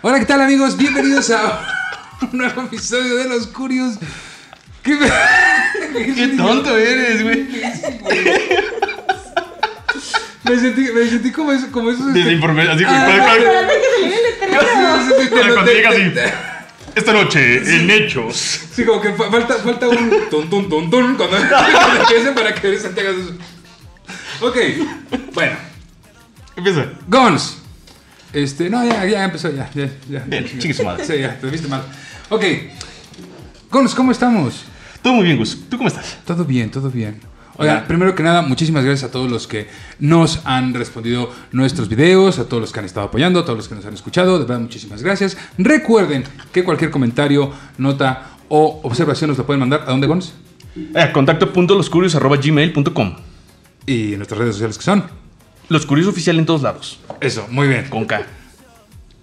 Hola, ¿qué tal amigos? Bienvenidos a un nuevo episodio de Los Curios. ¿Qué, tonto eres, güey. me, sentí, me sentí como eso. Como así Ah, ah, cuando- sí, Esta noche, en Hechos. Sí, como que fa- falta, falta un tun tun tun tun cuando empiecen para que Santiago Ok, bueno. Empieza. Gons. Este, no, ya, ya empezó, ya, ya, ya. Bien, chingue su madre. Sí, ya, te viste mal. Ok. Gons, ¿cómo estamos? Todo muy bien, Gus. ¿Tú cómo estás? Todo bien, todo bien. Oiga, primero que nada, muchísimas gracias a todos los que nos han respondido nuestros videos, a todos los que han estado apoyando, a todos los que nos han escuchado. De verdad, muchísimas gracias. Recuerden que cualquier comentario, nota o observación nos lo pueden mandar. ¿A dónde, Gons? Eh, contacto.loscurios.gmail.com Y en nuestras redes sociales que son. Los Curios oficial en todos lados. Eso, muy bien. Con K.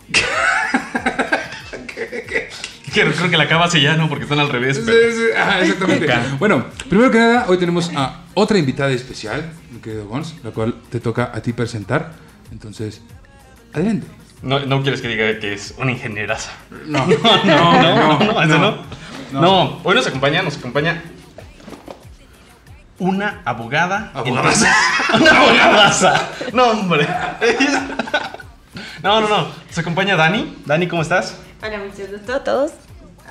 Creo, creo que la K va hacia allá, ¿no? Porque están al revés. Sí, pero- sí, ajá, exactamente. Bueno, primero que nada, hoy tenemos a otra invitada especial, mi querido Gons, la cual te toca a ti presentar. Entonces, adelante. No, no quieres que diga que es una ingenieraza. No, No, no, no, no, eso no. no. No, hoy nos acompaña, nos acompaña una abogada. Abogadaza. en- Una abogadaza. No, hombre. No, no, no. Nos acompaña Dani. Dani, ¿cómo estás? Hola, mucho gusto a todos.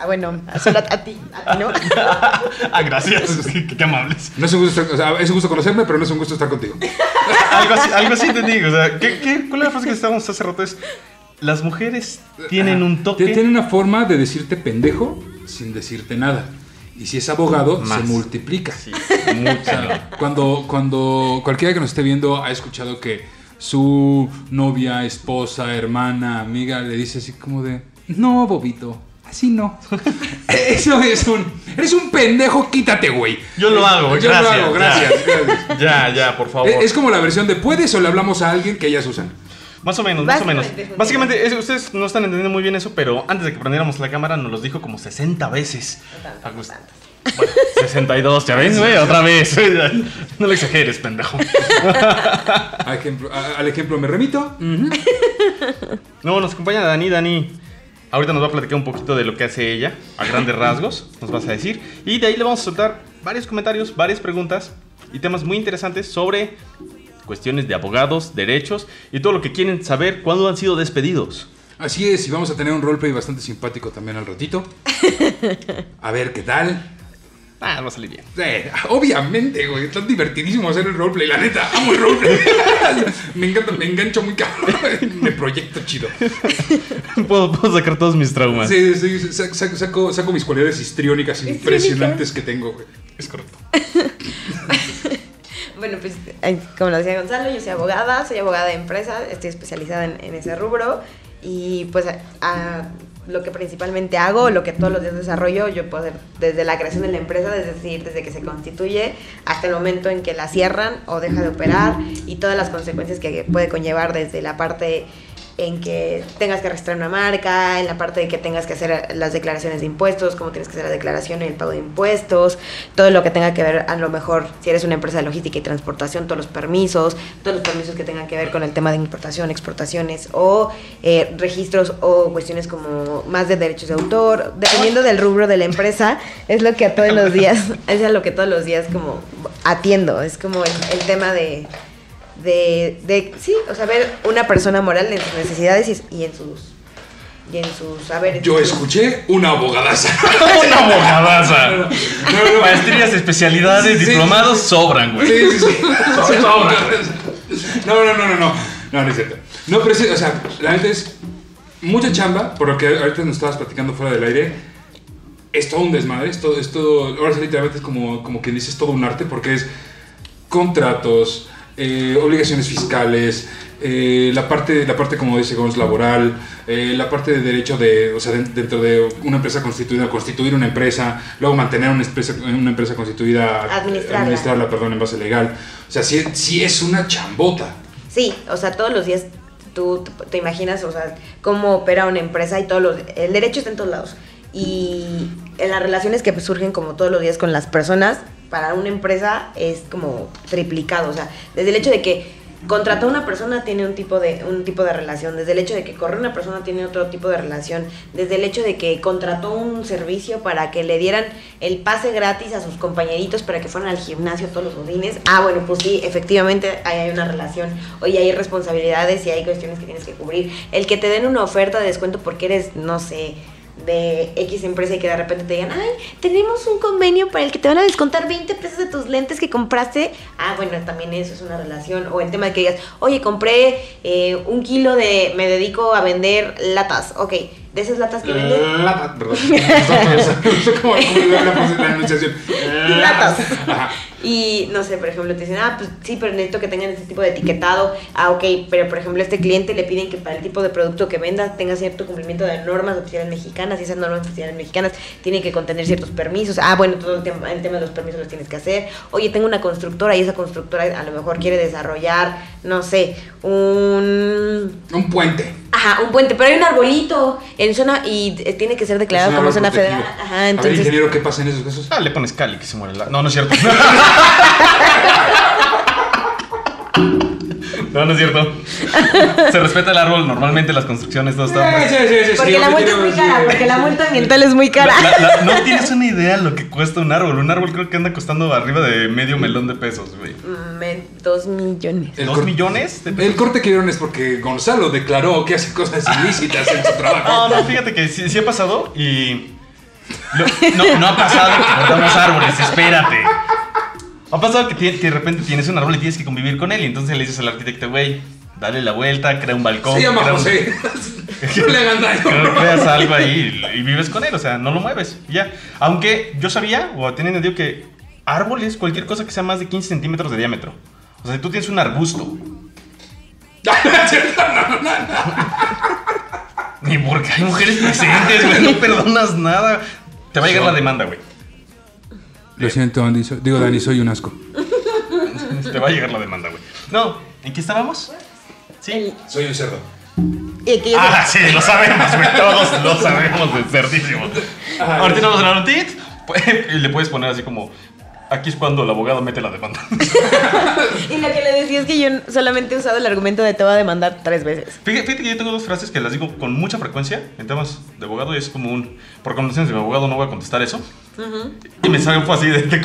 Ah, bueno, solo a, a ti, a ti, ¿no? Ah, gracias. Qué, qué amables. No es un gusto, estar- o sea, es un gusto conocerme, pero no es un gusto estar contigo. Algo así, algo así te digo. O sea, ¿qué, qué, ¿cuál es la frase que estábamos hace rato? Es, las mujeres tienen un toque. T- Tiene una forma de decirte pendejo sin decirte nada. Y si es abogado, Más. se multiplica. Sí, O sea, cuando, cuando cualquiera que nos esté viendo ha escuchado que su novia, esposa, hermana, amiga le dice así como de, no, bobito, así no. Eso es un, eres un pendejo, quítate, güey. Yo lo hago, Yo gracias. lo hago, ya. gracias. Ya, ya, por favor. Es es como la versión de puedes o le hablamos a alguien que ellas usan. Más o menos, más o menos. Básicamente, Básicamente, es- ustedes no están entendiendo muy bien eso, pero antes de que prendiéramos la cámara nos los dijo como 60 veces. tanto, Agus- tanto. Bueno, 62, ya ves, güey, otra vez. No lo exageres, pendejo. Al ejemplo, a- al ejemplo me remito. No, nos acompaña Dani. Dani, ahorita nos va a platicar un poquito de lo que hace ella, a grandes rasgos, nos vas a decir. Y de ahí le vamos a soltar varios comentarios, varias preguntas y temas muy interesantes sobre cuestiones de abogados, derechos y todo lo que quieren saber cuándo han sido despedidos. Así es, y vamos a tener un roleplay bastante simpático también al ratito. A ver qué tal. Ah, va a salir bien. Eh, obviamente, güey, es tan divertidísimo hacer el roleplay, la neta, amo el roleplay. me encanta, me engancho muy cabrón, me proyecto chido. Puedo, puedo sacar todos mis traumas. Sí, sí, sí, saco, saco- mis cualidades histriónicas impresionantes que tengo, güey. Es correcto. Bueno, pues como lo decía Gonzalo, yo soy abogada, soy abogada de empresa, estoy especializada en, en ese rubro y pues a- a lo que principalmente hago, lo que todos los días desarrollo, yo puedo hacer desde la creación de la empresa, es decir, desde que se constituye hasta el momento en que la cierran o deja de operar y todas las consecuencias que puede conllevar desde la parte en que tengas que registrar una marca, en la parte de que tengas que hacer las declaraciones de impuestos, cómo tienes que hacer la declaración y el pago de impuestos, todo lo que tenga que ver, a lo mejor, si eres una empresa de logística y transportación, todos los permisos, todos los permisos que tengan que ver con el tema de importación, exportaciones o eh, registros o cuestiones como más de derechos de autor, dependiendo del rubro de la empresa, es lo que a todos los días, es a lo que todos los días como atiendo, es como el, el tema de de, de, sí, o sea, ver una persona moral en sus necesidades y, y en sus y en sus saberes. Yo escuché una abogadaza. Una abogadaza. No, no. Maestrías, especialidades, Sí. diplomados sobran, güey. Sí, sí, sí. Sobra. No, no, no, no, no. No, no es cierto. No, pero sí, o sea, la neta es mucha chamba, por lo que ahorita nos estabas platicando fuera del aire. Es todo un desmadre, es todo, es todo ahora sí literalmente es como, como quien dice, es todo un arte, porque es contratos, eh, obligaciones fiscales, eh, la, parte, la parte, como dice Gómez, laboral, eh, la parte de derecho de, o sea, de- dentro de una empresa constituida, constituir una empresa, luego mantener una empresa, una empresa constituida, Administrarla. administrarla, perdón, en base legal. O sea, sí, sí es una chambota. Sí, o sea, todos los días tú te, imaginas, o sea, cómo opera una empresa y todos los... El derecho está en todos lados. y en las relaciones que surgen como todos los días con las personas, para una empresa es como triplicado. O sea, desde el hecho de que contratar a una persona tiene un tipo de un tipo de relación, desde el hecho de que correr una persona tiene otro tipo de relación, desde el hecho de que contrató un servicio para que le dieran el pase gratis a sus compañeritos para que fueran al gimnasio todos los godines. Ah, bueno, pues sí, efectivamente ahí hay una relación. Oye, hay responsabilidades y hay cuestiones que tienes que cubrir. El que te den una oferta de descuento porque eres, no sé, de X empresa y que de repente te digan, ay, tenemos un convenio para el que te van a descontar 20 pesos de tus lentes que compraste. Ah, bueno, también eso es una relación. O el tema de que digas, oye, compré eh, un kilo de, me dedico a vender latas. Ok, de esas latas que vendes. Lata, perdón. La. Latas. Ajá. Y no sé, por ejemplo, te dicen, ah, pues sí, pero necesito que tengan ese tipo de etiquetado. Ah, ok, pero por ejemplo, a este cliente le piden que para el tipo de producto que venda tenga cierto cumplimiento de normas oficiales mexicanas y esas normas oficiales mexicanas tienen que contener ciertos permisos. Ah, bueno, todo el tema, el tema de los permisos los tienes que hacer. Oye, tengo una constructora y esa constructora a lo mejor quiere desarrollar, no sé, un Un puente. Ajá, un puente, pero hay un arbolito en zona y eh, tiene que ser declarado como zona protegido. federal. Ajá, A ver, entonces. ingeniero, ¿qué pasa en esos casos? Ah, le pones Cali que se muere la. No, no es cierto. No, no es cierto. Se respeta el árbol. Normalmente las construcciones no están. Sí, sí, sí, sí, Porque sí, la multa es muy sí. cara, porque la multa ambiental es muy cara. La- la- no tienes una idea lo que cuesta un árbol. Un árbol creo que anda costando arriba de medio melón de pesos, güey. Mm, me- dos millones. El ¿Dos millones? de El corte que dieron es porque Gonzalo declaró que hace cosas ilícitas en su trabajo. No, no, fíjate que sí, sí ha pasado y. lo- no, no ha pasado que cortamos árboles, espérate. Ha pasado que, de repente tienes un árbol y tienes que convivir con él y entonces le dices al arquitecto, güey, dale la vuelta, crea un balcón. Se llama crea un- José. No le hagan daño. Creas algo ahí y, y vives con él, o sea, no lo mueves. Ya. Aunque yo sabía, o tenía entendido que árboles, cualquier cosa que sea más de 15 centímetros de diámetro. O sea, si tú tienes un arbusto, ni porque hay mujeres presentes, güey, no perdonas nada. Te va a llegar la demanda, güey. Lo siento, Andy. soy- digo, Dani, soy un asco. Te va a llegar la demanda, güey. No, ¿en qué estábamos? Sí. Soy un cerdo. Y que yo Ah, sí, lo sabemos, güey. Todos lo sabemos de cerdísimo. Ahorita vamos a dar un tit y le puedes poner así como. Aquí es cuando el abogado mete la demanda. y lo que le decía es que yo solamente he usado el argumento de te voy a demandar tres veces. Fíjate, fíjate que yo tengo dos frases que las digo con mucha frecuencia en temas de abogado y es como un. Por condiciones de mi abogado no voy a contestar eso. Y me sale un así de. de-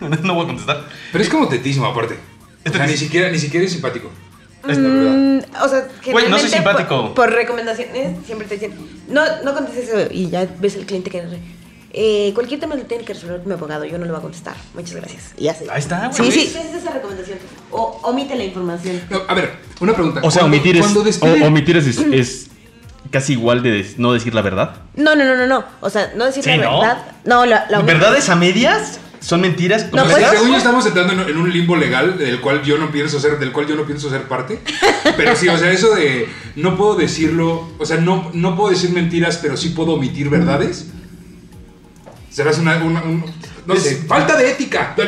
no voy a contestar. Pero es como tetísimo, aparte. O Este sea, te- ni siquiera, ni siquiera es simpático. Es- la verdad. Mm, o sea, Güey, no soy generalmente simpático. Por, por recomendaciones siempre te dicen, no, no contestes eso y ya ves el cliente que eh, cualquier tema lo tiene que resolver mi abogado, yo no le voy a contestar. Muchas gracias. Y ya sé. Ahí está, Sí, güey. sí, esa es esa recomendación. O omite la información. No, a ver, una pregunta. O sea, omitir es. Cuando despiden- o- omitir es, es casi igual de no decir la verdad. No, no, no, no, no. O sea, no decir Sí, la ¿no? verdad. No, la, la. ¿Verdades a medias? ¿Son mentiras? No, pues- según yo estamos entrando en, en un limbo legal del cual yo no pienso ser, del cual yo no pienso ser parte. Pero sí, o sea, eso de no puedo decirlo, o sea, no, no puedo decir mentiras, pero sí puedo omitir verdades. Serás una, una- un- no sé, falta de ética.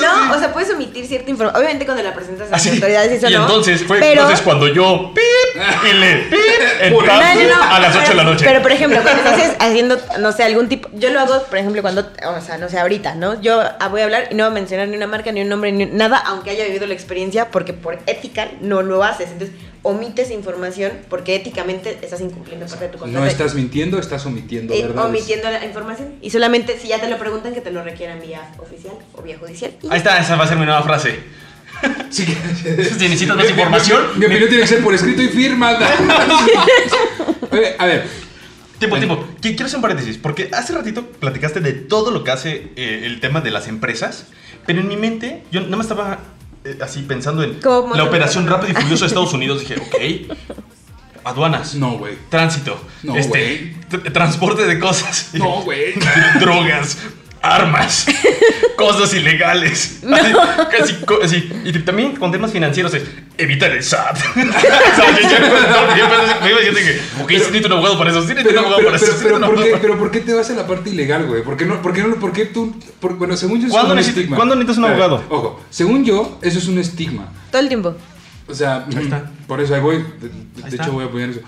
No, o sea, puedes omitir cierta información. Obviamente cuando la presentas a las Así. autoridades eso y no. entonces fue pero... entonces cuando yo pip y le pip no. a las 8 de la noche. Pero por ejemplo, cuando estás haciendo, no sé, algún tipo. Yo lo hago, por ejemplo, cuando. O sea, no sé, ahorita, ¿no? Yo ah, voy a hablar y no voy a mencionar ni una marca, ni un nombre, ni nada, aunque haya vivido la experiencia, porque por ética no lo haces. Entonces, omites información porque éticamente estás incumpliendo parte de tu contrato. No estás mintiendo, estás omitiendo Eh, verdades. omitiendo la información. Y solamente si ya te lo preguntan, que te lo requieran vía oficial o vía judicial. Y Ahí está, esa va a ser mi nueva frase. Sí que- Si necesitas más mi- información, Mi, mi opinión tiene que ser por escrito y firmada. a ver, a ver, Tiempo, tiempo. Qui- Quiero hacer un paréntesis, porque hace ratito platicaste de todo lo que hace eh, el tema de las empresas, pero en mi mente yo no me estaba eh, así pensando en ¿Cómo la operación rápido y furioso de Estados Unidos. Dije, ok, aduanas, no, güey. tránsito, No, este, transporte de cosas, No, güey. drogas, armas, cosas ilegales. Así, casi, así. Y también con temas financieros es evitar el SAT. o sea, yo, me iba diciendo que, ok, sí necesito un abogado para eso, sí necesito Pero, un abogado pero, para pero, eso. pero, un ¿por qué, pero ¿por qué te vas a la parte ilegal, güey? ¿Por qué no? ¿Por qué, no, por qué tú? por- bueno, según yo eso ¿Cuándo es un estigma. cuándo necesitas un ver, abogado? Ojo, según yo, eso es un estigma. todo el tiempo. O sea, Ahí está. por eso ahí voy. De, de Ahí hecho, está. voy a apoyar eso.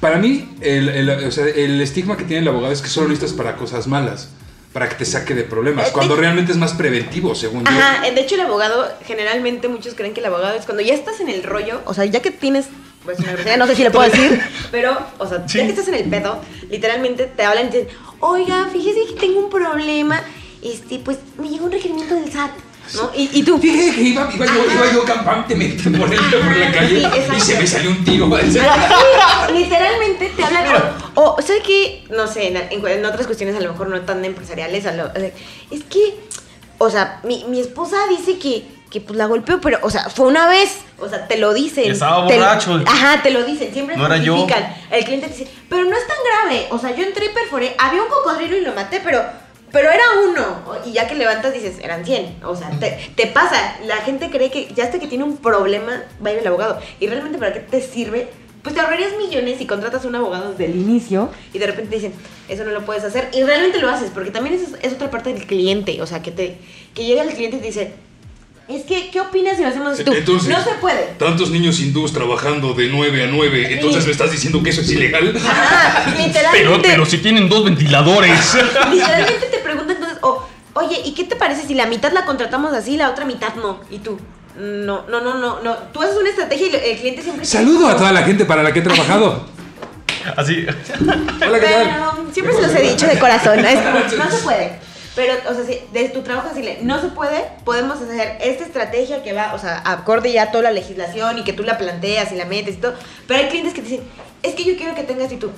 para mí, el, el- o sea, el estigma que tiene el abogado es que solo necesitas para cosas malas, para que te saque de problemas, Eh, cuando realmente es más preventivo, según yo. Ajá, de hecho el abogado, generalmente muchos creen que el abogado es cuando ya estás en el rollo, o sea, ya que tienes, pues una grosería, no sé si le puedo decir, pero, o sea, Sí. ya que estás en el pedo, literalmente te hablan y te dicen, oiga, fíjese que tengo un problema, este, pues me llegó un requerimiento del SAT, ¿no? Y, y tú, Fíjate que iba, iba yo, iba yo campantemente por, el, por la calle Sí, y se me salió un tiro. Sí, literalmente te hablan o, o ¿sabes qué? No sé, en, en- en otras cuestiones a lo mejor no tan empresariales, a lo- es que, o sea, mi, mi esposa dice que, que pues la golpeó, pero, o sea, fue una vez, o sea, te lo dicen. Estaba Te- borracho. ajá, te lo dicen, siempre No era yo. justifican. El cliente te dice, pero no es tan grave, o sea, yo entré y perforé, había un cocodrilo y lo maté, pero... Pero era uno, y ya que levantas dices, eran 100. O sea, te, te pasa. La gente cree que ya hasta que tiene un problema va a ir el abogado. Y realmente, ¿para qué te sirve? Pues te ahorrarías millones si contratas a un abogado desde el inicio y de repente te dicen, eso no lo puedes hacer. Y realmente lo haces, porque también es otra parte del cliente. O sea, que, te, que llega el cliente y te dice, es que, ¿qué opinas si lo hacemos así tú? Entonces- no se puede. Tantos niños hindús trabajando de 9 a 9, entonces Sí. me estás diciendo que eso es ilegal. Ajá, Pero, literalmente. pero si tienen dos ventiladores. Literalmente te preguntan entonces, o, oye, ¿y qué te parece si la mitad la contratamos así y la otra mitad no? Y tú, no, no, no, no, no. Tú haces una estrategia y el cliente siempre... Saludo a toda la gente para la que he trabajado. Así. Hola, ¿qué tal? Pero siempre se los he dicho de corazón, ¿no? No se puede. Pero, o sea, si de tu trabajo decirle, no se puede, podemos hacer esta estrategia que va, o sea, acorde ya a toda la legislación y que tú la planteas y la metes y todo. Pero hay clientes que te dicen, es que yo quiero que tengas y tú.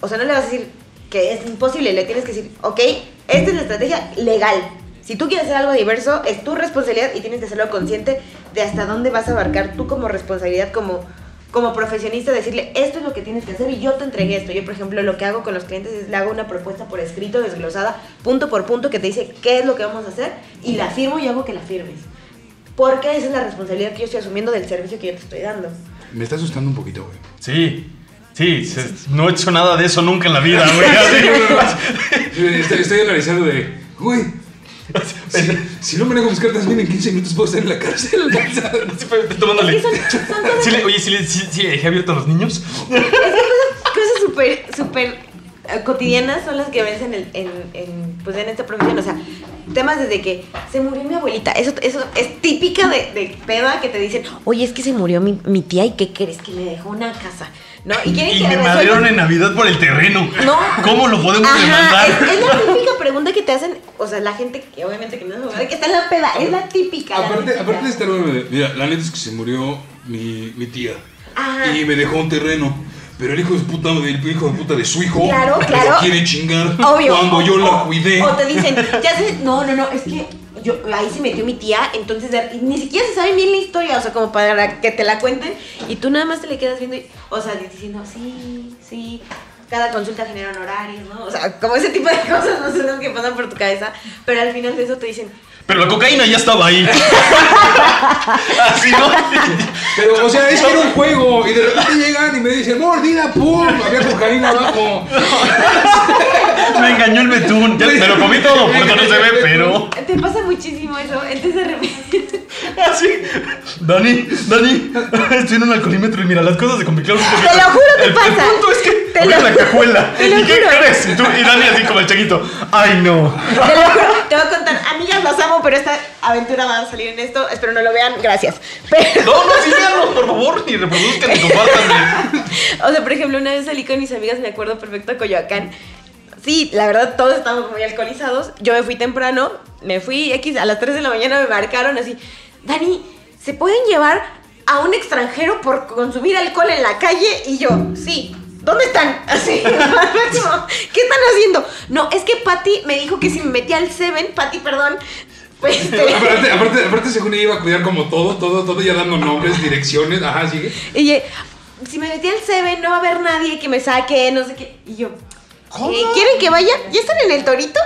O sea, no le vas a decir que es imposible, le tienes que decir, ok, esta es la estrategia legal. Si tú quieres hacer algo diverso, es tu responsabilidad y tienes que hacerlo consciente de hasta dónde vas a abarcar tú como responsabilidad, como, como profesionista, decirle, esto es lo que tienes que hacer y yo te entregué esto. Yo, por ejemplo, lo que hago con los clientes es le hago una propuesta por escrito, desglosada, punto por punto, que te dice qué es lo que vamos a hacer y la firmo y hago que la firmes. Porque esa es la responsabilidad que yo estoy asumiendo del servicio que yo te estoy dando. Me está asustando un poquito, güey. Sí. Sí, se- no he hecho nada de eso nunca en la vida, güey. Estoy, estoy analizando de, güey, si, si no manejo mis cartas bien en 15 minutos puedo estar en la cárcel. Tomándole. Son- son Sí le- oye, si le, sí- sí le dejé abierto a los niños. cosas súper, súper eh, cotidianas son las que ves en, el, en, en, pues en esta profesión. O sea, temas desde que se murió mi abuelita. Eso, eso es típica de, de peda que te dicen, oye, es que se murió mi, mi tía y ¿qué crees? Que me dejó una casa. ¿No? Y quieren Y que me madrearon en Navidad por el terreno. No. ¿Cómo lo podemos Ajá, demandar? es, es la típica pregunta que te hacen, o sea, la gente que obviamente que no es que está en la peda, es la típica. Aparte, aparte de estar, mira, la neta es que se murió mi, mi tía Ajá. y me dejó un terreno. Pero el hijo de puta, el hijo de puta de su hijo Claro, me claro. lo quiere chingar Obvio. cuando yo la cuidé. O te dicen, ya sé, no, no, no, es que yo, ahí se metió mi tía, entonces ni siquiera se sabe bien la historia, o sea, como para que te la cuenten, y tú nada más te le quedas viendo, o sea, diciendo, sí, sí, cada consulta genera honorarios, ¿no? O sea, como ese tipo de cosas, no sé lo que pasan por tu cabeza, pero al final de eso te dicen, Pero la cocaína ya estaba ahí. Así, ¿no? Pero, o sea, es que era un juego. Y de repente llegan y me dicen, mordida, pum. Había cocaína abajo. Me engañó el betún. Ya me lo comí todo, por eso no se ve, pero. te pasa muchísimo eso, entonces de repente... Así. Dani, Dani, estoy en un alcoholímetro y mira, las cosas se complicaron un poquito. Te lo juro que el, pasa. El punto es que Te lo- la cajuela. te lo ¿Y qué juro. crees? Y, tú, y Dani así como el chaquito. Ay, no. Te lo juro, te voy a contar, amigas, las amo, pero esta aventura va a salir en esto, espero no lo vean, gracias. Pero... No, no, sí, véanlo, por favor, ni reproduzcan ni compartan. O sea, por ejemplo, una vez salí con mis amigas, me acuerdo perfecto, a Coyoacán. Sí, la verdad, todos estábamos muy alcoholizados. Yo me fui temprano, me fui X, a las 3 de la mañana me marcaron así, Dani, ¿se pueden llevar a un extranjero por consumir alcohol en la calle? Y yo, sí. ¿Dónde están? Así, como, ¿qué están haciendo? No, es que Patty me dijo que si me metía al Seven, Patty, perdón, pues... este, Aparte, aparte, aparte, según ella iba a cuidar como todo, todo, todo, ya dando nombres, direcciones. Ajá, sigue. Y yo, si me metí al Seven, no va a haber nadie que me saque, no sé qué. Y yo, ¿eh, ¿quieren que vaya? ¿Ya están en el torito?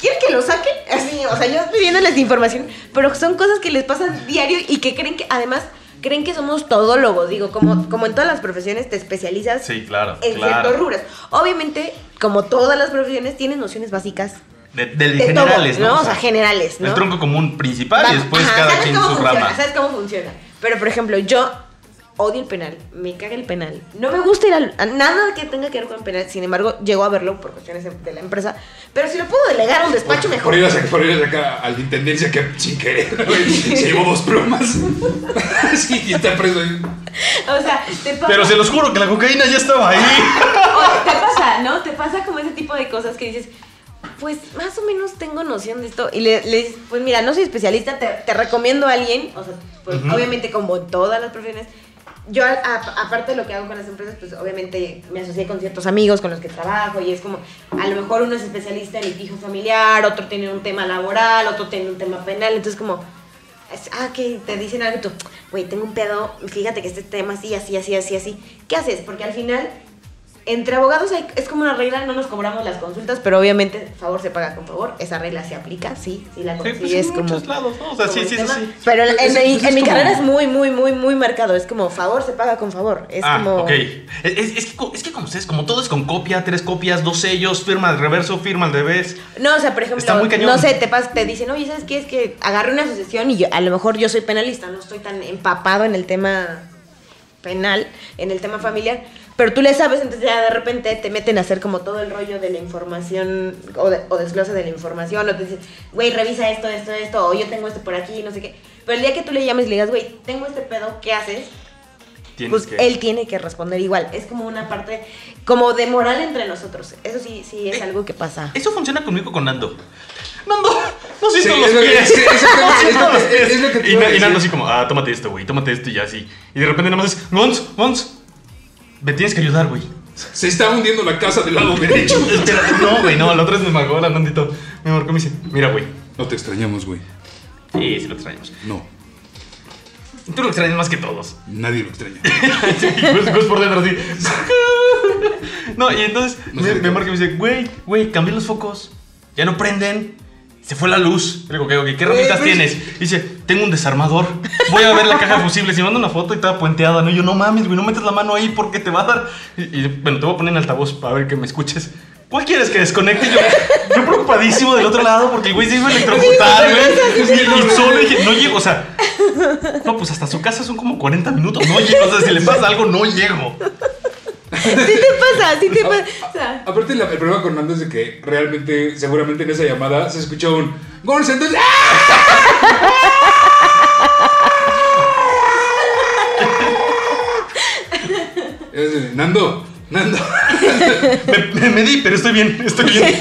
¿Quieren que lo saquen? Así, o sea, yo pidiéndoles información. Pero son cosas que les pasan diario y que creen que, además, creen que somos todólogos. Digo, como, como en todas las profesiones te especializas Sí, claro, en claro. ciertos rubros. Obviamente, como todas las profesiones, tienes nociones básicas De, de de generales, todo, ¿no? O sea, generales, ¿no? El tronco común principal y después ajá, cada quien sus funciona, ramas. Sabes cómo funciona. Pero, por ejemplo, yo odio el penal, me caga el penal. No me gusta ir al- a nada que tenga que ver con el penal. Sin embargo, llego a verlo por cuestiones de de la empresa. Pero si lo puedo delegar a un despacho, Por, mejor. por ir a sacar, por ir a sacar a la intendencia que sin querer se llevó dos plumas. sí, y está preso ahí. O sea, te pasa. Pero se los juro que la cocaína ya estaba ahí. O te pasa, ¿no? Te pasa como ese tipo de cosas que dices, pues más o menos tengo noción de esto. Y le, le dices, pues mira, no soy especialista, te, te recomiendo a alguien. O sea, pues obviamente como todas las profesiones. Yo, aparte de lo que hago con las empresas, pues obviamente me asocié con ciertos amigos con los que trabajo y es como, a lo mejor uno es especialista en litigio familiar, otro tiene un tema laboral, otro tiene un tema penal, entonces como, ah, que te dicen algo y tú, güey, tengo un pedo, fíjate que este tema así, así, así, así, así. ¿Qué haces? Porque al final, entre abogados hay- es como una regla, no nos cobramos las consultas, pero obviamente favor se paga con favor. Esa regla se aplica, sí, sí la Sí, consigues pues en como... muchos lados, ¿no? O sea, sí, sí, sí, sí. Pero en, Pues mi, en mi carrera es muy, muy, muy, muy marcado. Es como favor se paga con favor. Es ah, como... ok. Es, es- que, es que como ustedes, como todo es con copia, tres copias, dos sellos, firma al reverso, firma al revés. No, o sea, por ejemplo, Está muy cañón. no sé, te, pas- te dicen, oye, ¿sabes qué? Es que agarré una asociación y yo- a lo mejor yo soy penalista, no estoy tan empapado en el tema penal, en el tema familiar, pero tú le sabes, entonces ya de repente te meten a hacer como todo el rollo de la información o, de- o desglose de la información, o te dicen, güey, revisa esto, esto, esto, o yo tengo esto por aquí, no sé qué. Pero el día que tú le llames y le digas, güey, tengo este pedo, ¿qué haces? Tienes pues que... él tiene que responder igual. Es como una parte, como de moral entre nosotros. Eso sí, sí es Eh, algo que pasa. Eso funciona conmigo con Nando. Nando, no siento Sí, los es lo que- pies. es que- exactamente, No es siento lo que- los pies. es lo que te y. Nando así como, ah, tómate esto, güey, tómate esto y ya así. Y de repente nada más es, Gons, Gons, me tienes que ayudar, güey. Se está hundiendo la casa del lado derecho. Espérate, no, güey, no, la otra vez me marcó la Nandito. Me marcó y me dice, mira, güey. No te extrañamos, güey. Sí, sí lo extrañamos. No, Tú lo extrañas más que todos. nadie lo extraña. Sí, Gus, Gus por dentro así. No, y entonces No me, me marca y me dice, güey, güey, cambié los focos. Ya no prenden. Se fue la luz. Le digo, ¿qué, ok, ¿qué herramientas tienes? Dice, tengo un desarmador. Voy a ver la caja de fusibles. Y manda una foto y estaba puenteada. No, Y yo, no mames, güey, no metes la mano ahí porque te va a dar. Y, y, bueno, te voy a poner en altavoz para ver que me escuches. ¿Cuál quieres que desconecte? Yo, yo preocupadísimo del otro lado porque el güey se iba a electrocutar, güey. Y, y solo dije, no llego, o sea. No, pues hasta su casa son como 40 minutos. No llego, o sea, si le pasa algo, no llego. Sí te pasa, sí te pasa. Aparte, la- el problema con Nando es de que realmente, seguramente en esa llamada se escuchó un Gons, entonces. ¡ah! Nando, Nando. Me, me medí, pero estoy bien, estoy bien.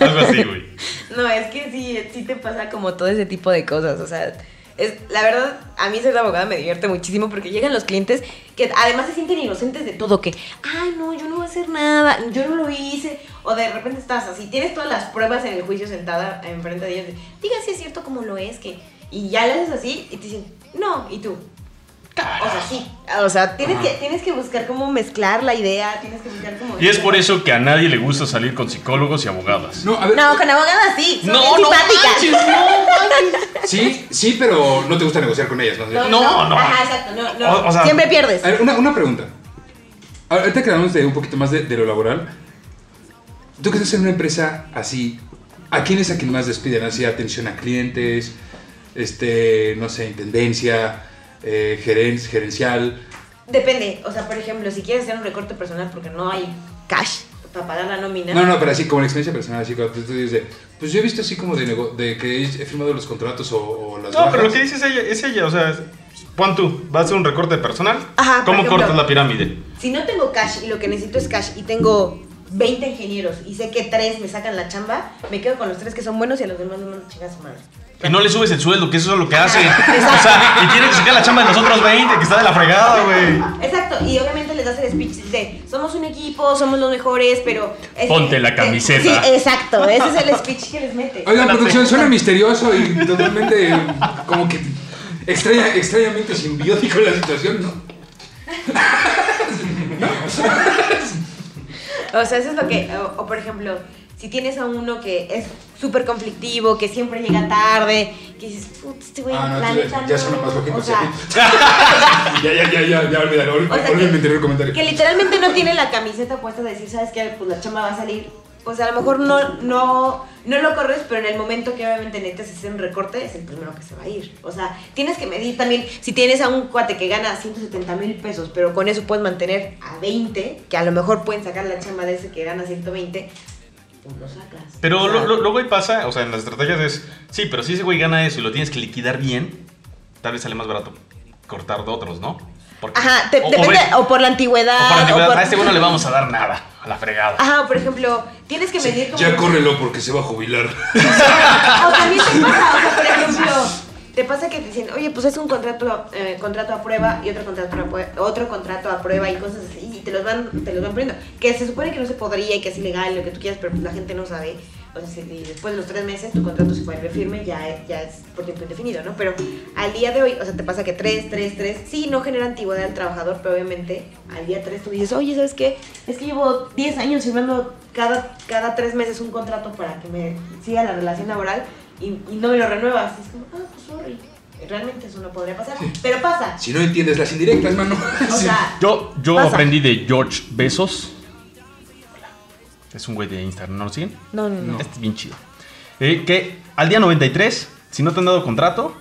Algo así, güey. no, es que sí, sí te pasa como todo ese tipo de cosas. O sea, es, la verdad, a mí ser abogada me divierte muchísimo porque llegan los clientes que además se sienten inocentes de todo. Que, ay, no, yo no voy a hacer nada, yo no lo hice. O de repente estás así, tienes todas las pruebas en el juicio sentada enfrente de ellos. Diga si es cierto como lo es, que. Y ya le haces así y te dicen, no, y tú. O sea, sí. O sea, tienes que, tienes que buscar cómo mezclar la idea, tienes que buscar cómo. Y es por eso que a nadie le gusta salir con psicólogos y abogadas. No, a ver. No, con abogadas sí. Son No, no simpáticas. Sí, sí, pero no te gusta negociar con ellas, ¿no? No, no. Ajá, exacto. No, no. O- o sea- Siempre pierdes. A ver, una, una pregunta. Ahorita que hablamos de un poquito más de, de lo laboral. Tú que estás en una empresa así, ¿a quién es a quien más despiden? Así, atención a clientes, este, no sé, intendencia, eh, geren- gerencial. Depende. O sea, por ejemplo, si quieres hacer un recorte personal porque no hay cash para pagar la nómina. No, no, pero así como la experiencia personal, así cuando tú dices, pues yo he visto así como de, nego- de que he firmado los contratos o, o las No, pero lo bajas. que dice es ella, es ella, o sea, pon tú, vas a hacer un recorte personal. Ajá, ¿Cómo ejemplo. cortas la pirámide? Si no tengo cash y lo que necesito es cash y tengo 20 ingenieros y sé que 3 me sacan la chamba, me quedo con los 3 que son buenos y a los demás me mando chingar a su madre. Y no le subes el sueldo, que eso es lo que hace. Exacto. O sea, y tiene que sacar la chamba de los otros 20, que está de la fregada, güey. Exacto, y obviamente les das el speech de somos un equipo, somos los mejores, pero... es- Ponte la eh, camiseta. Sí, exacto, ese es el speech que les mete. Oigan, producción, suena misterioso y totalmente como que extraña, extrañamente simbiótico la situación, ¿no? O sea, eso es lo que, o, o, por ejemplo, si tienes a uno que es súper conflictivo, que siempre llega tarde, que dices, putz, este güey, Ah, no, la ya- neta ya no", suena más lógico o sea. Ya, ya, ya, ya, ya, olvídalo. Olvídalo anterior comentario. que literalmente no tiene la camiseta puesta de decir, ¿sabes qué? Pues la chamba va a salir pues a lo mejor no, no, no lo corres, pero en el momento que obviamente necesitas hacer un recorte, es el primero que se va a ir. O sea, tienes que medir también, si tienes a un cuate que gana 170 mil pesos, pero con eso puedes mantener a 20, que a lo mejor pueden sacar la chamba de ese que gana 120, pues lo sacas. Pero O sea, lo- lo- luego ahí pasa, o sea, en las estrategias es, sí, pero si ese güey gana eso y lo tienes que liquidar bien, tal vez sale más barato cortar de otros, ¿no? Porque- Ajá, te- o- o depende, ves- o por la antigüedad. o por la antigüedad, o por- a este güey no le vamos a dar nada, a la fregada. Ajá, por ejemplo, tienes que medir como... Ya córrelo porque se va a jubilar. O también te pasa, o sea, por ejemplo, te pasa que te dicen, oye, pues es un contrato, eh, contrato a prueba y otro contrato a prueba, otro contrato a prueba y cosas así, y te los van, te los van poniendo. Que se supone que no se podría y que es ilegal, lo que tú quieras, pero pues la gente no sabe. O sea, si después de los tres meses tu contrato se vuelve firme, ya, es- ya es por tiempo indefinido, ¿no? Pero al día de hoy, o sea, te pasa que tres, tres, tres, sí, no genera antigüedad al trabajador, pero obviamente al día tres tú dices, oye, ¿sabes qué? Es que llevo 10 años firmando cada, cada tres meses un contrato para que me siga la relación laboral y, y no me lo renuevas. Y es como, ah, pues sorry. Realmente eso no podría pasar, pero pasa. Si no entiendes las indirectas, mano. O sea, Yo, yo Pasa. aprendí de George Besos. Es un güey de Instagram, ¿no lo siguen? no, no, no. Este es bien chido. Eh, que al día 93, si no te han dado contrato,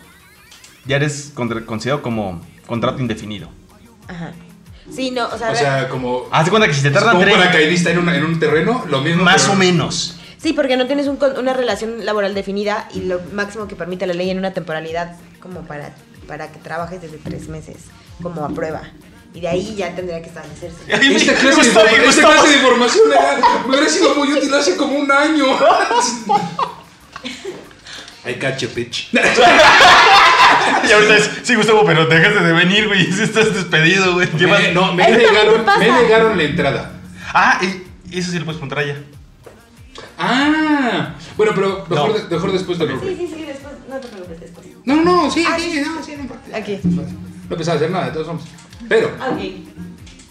ya eres considerado como contrato indefinido. Ajá. Sí, no, o sea, O sea, como. Haz de cuenta que si te tardan como un paracaidista en, una- en un terreno, lo mismo. más pero- o menos. Sí, porque no tienes un con- una relación laboral definida y lo máximo que permite la ley en una temporalidad como para, para que trabajes desde tres meses, como a prueba. Y de ahí ya tendría que establecerse. Esta clase, de, esta clase de información me hubiera sido muy útil hace como un año. I catch you, bitch. Y ahorita es, sí, Gustavo, pero dejaste de venir, güey. Si estás despedido, güey. Me, no, me negaron, me negaron la entrada. Ah, eso sí lo puedes preguntar a ella. Ah, bueno, pero mejor, No. de- mejor después del Sí, roleplay. sí, sí, después, no te preocupes después. No, no, sí, Ah, sí, sí. no, sí, no importa. Aquí. No pensaba hacer nada, de todos modos. Pero, Ok.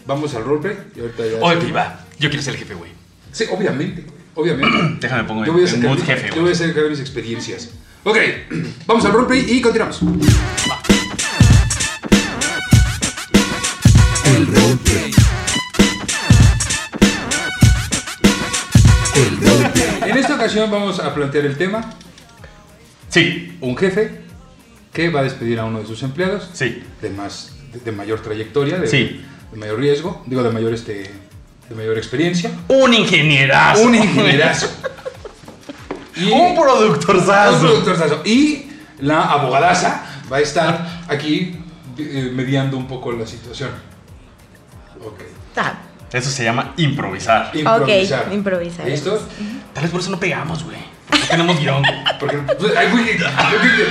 vamos al roleplay y ahorita ya. Oye, va. Yo quiero ser el jefe, güey. Sí, obviamente, obviamente. Déjame pongo Yo voy a sacar, mood jefe, yo voy a sacar mis experiencias. Ok, vamos al roleplay y continuamos. El ocasión vamos a plantear el tema: Sí, un jefe que va a despedir a uno de sus empleados sí. de más de, de mayor trayectoria, de, Sí. de mayor riesgo, digo de mayor este de mayor experiencia, Un ingenierazo. un ingenierazo. Y Un productorzazo. un productorzazo. Y la abogadaza va a estar aquí eh, mediando un poco la situación. Ok. Eso se llama improvisar. Improvisar. Ok, improvisar. ¿Listos? Tal vez por eso no pegamos, güey. No tenemos guion. Porque, pues, ay, güey,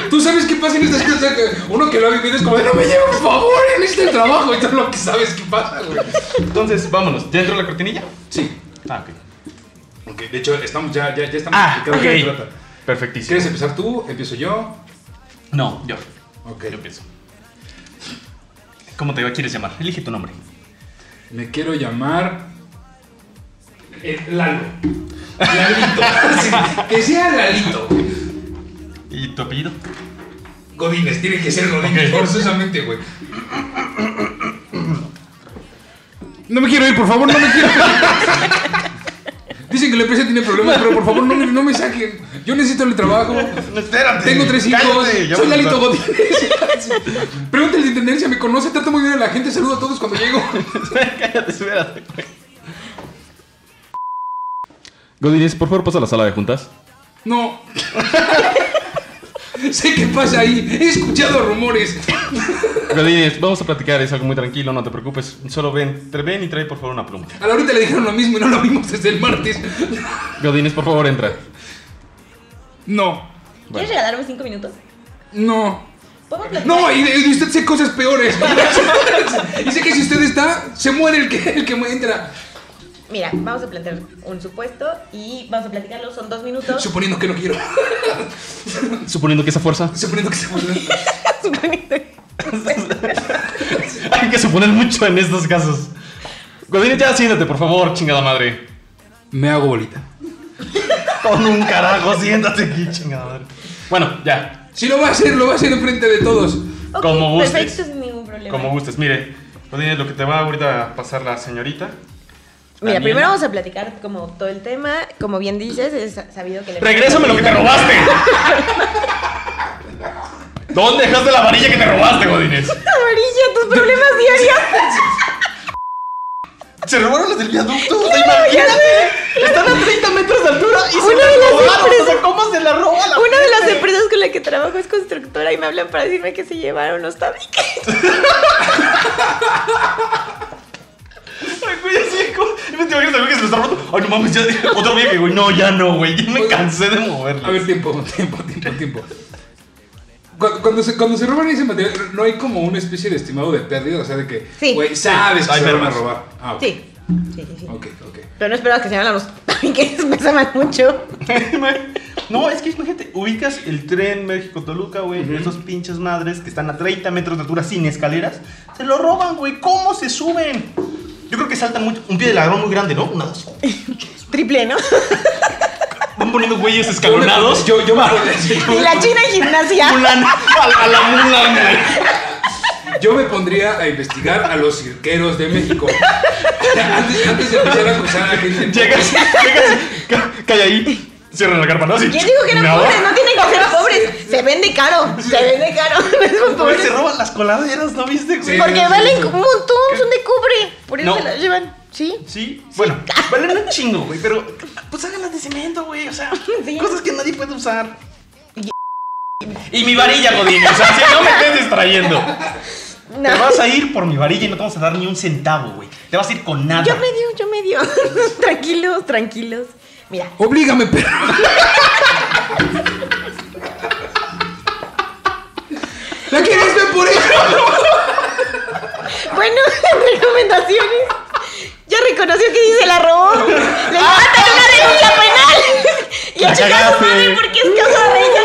tú sabes qué pasa en estas cosas. Uno que lo ha vivido es como de no me lleven, por favor, en este trabajo. Y tú lo que sabes qué pasa, güey. Entonces, vámonos. ¿Ya entró la cortinilla? Sí. Ah, ok. Ok, de hecho, estamos ya, ya, ya estamos Ah, explicando de qué se ok. trata. Perfectísimo. ¿Quieres empezar tú? ¿Empiezo yo? No, yo. Ok. Yo empiezo. ¿Cómo te quieres llamar? Elige tu nombre. Me quiero llamar. Eh, Lalo. Lalito. Sí, que sea Lalito. ¿Y tu apellido? Godines, tiene que ser Godines, forzosamente, güey. No me quiero ir, por favor, no me quiero ir. Dicen que la empresa tiene problemas, pero por favor no me, no me saquen. Yo necesito el trabajo. No, espérate. Tengo tres hijos. Cállate, Soy Lalito. Godínez. Pregúntale de intendencia, me conoce, trata muy bien a la gente, saludo a todos cuando llego. Cállate, espérate. Godínez, por favor, pasa a la sala de juntas. No. sé qué pasa ahí. He escuchado rumores. Godínez, vamos a platicar, es algo muy tranquilo, no te preocupes. Solo ven, te ven y trae por favor una pluma. A la ahorita le dijeron lo mismo y no lo vimos desde el martes. Godínez, por favor, entra. No. ¿Quieres regalarme cinco minutos? No. No, y, y usted sé cosas peores. y sé que si usted está, se muere el que, el que entra. Mira, vamos a plantear un supuesto y vamos a platicarlo. Son dos minutos. Suponiendo que no quiero. Suponiendo que esa fuerza. Suponiendo que se muere. Hay que suponer mucho en estos casos. Godínez, ya siéntate, por favor, chingada madre. Me hago bolita. Con un carajo, siéntate aquí, chingada madre. Bueno, ya. Si lo va a hacer, lo va a hacer enfrente de todos. Como gustes. Perfecto, sin ningún problema. Como gustes, mire. Godínez, lo que te va ahorita a pasar la señorita. Mira, Daniela. primero vamos a platicar como todo el tema. Como bien dices, es sabido que le Regrésame lo que te robaste. ¿Dónde dejaste la varilla que te robaste, Godines? Amarilla, tus problemas diarios. Se robaron los del viaducto. Claro, imagínate. Están a 30 metros de altura y se Una la de las robaron. empresas- O sea, ¿cómo se la roba la Una de las empresas con la que trabajo es constructora y me hablan para decirme que se llevaron los tabiques. Ay, güey, así como. Y me te imaginas al güey que se lo está roto. Ay, no mames, ya. Otro viaje, güey. No, ya no, güey. Ya me cansé de moverlo. A ver, tiempo, tiempo, tiempo, tiempo. Cuando, cuando se, cuando se roban ese material, no hay como una especie de estimado de pérdida, o sea, de que, Sí. güey, sabes que Hay se van a robar. Ah, ok. Sí. Sí, sí, sí. Ok, ok. Pero no esperaba que se llevaran los tabiques, me pesaban mucho. No, es que imagínate, ubicas el tren México-Toluca, güey. Esos pinches madres que están a 30 metros de altura sin escaleras. Se lo roban, güey. ¿Cómo se suben? Yo creo que saltan mucho. Un pie de ladrón muy grande, ¿no? Una, dos. Triple, ¿no? Van poniendo güeyes escalonados. Yo, yo me pondría, Y la china en gimnasia. Mulan, a, a la Mulan, güey. yo me pondría a investigar a los cirqueros de México. antes, antes de empezar a acusar a gente. Llegas, llegas, ca- calla ahí. Cierran la carpa, ¿no? Así, ¿Quién dijo que eran ¿no? pobres? No tienen que ser pobres. Se vende caro. Se vende caro. Se roban las coladeras, ¿no viste, güey? Sí. Porque sí, valen sí. un montón, son de cobre. Por eso No. se las llevan. ¿Sí? Sí, bueno, valen un chingo, güey, pero pues háganlas de cemento, güey, o sea, Sí. cosas que nadie puede usar. Y mi varilla, Godín, o sea, si no me estés distrayendo. No. Te vas a ir por mi varilla y no te vamos a dar ni un centavo, güey. Te vas a ir con nada. Yo medio, yo medio. tranquilos, tranquilos. Mira, Oblígame, perro. ¿La quieres ver por eso? bueno, recomendaciones. Ya reconoció que dice la robó. Le va a una denuncia penal. Y La chico no cagaste. sabe porque es causa de yo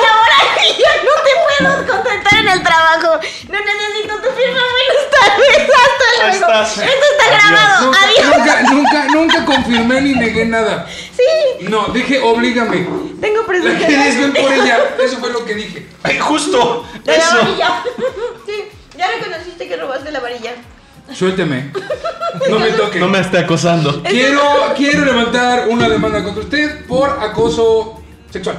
contratar en el trabajo. No necesito tu firma. Buenas tardes. Hasta luego. estás. Esto está Adiós. grabado. Nunca, Adiós. nunca, nunca, nunca confirmé ni negué nada. Sí, No, dije oblígame. tengo ¿La presencia. quieres ver por ella? Eso fue lo que dije. Ay, justo, De la eso. varilla. Sí, ya reconociste que robaste la varilla. Suélteme. No me toque. No me esté acosando. Quiero, quiero levantar una demanda contra usted por acoso sexual.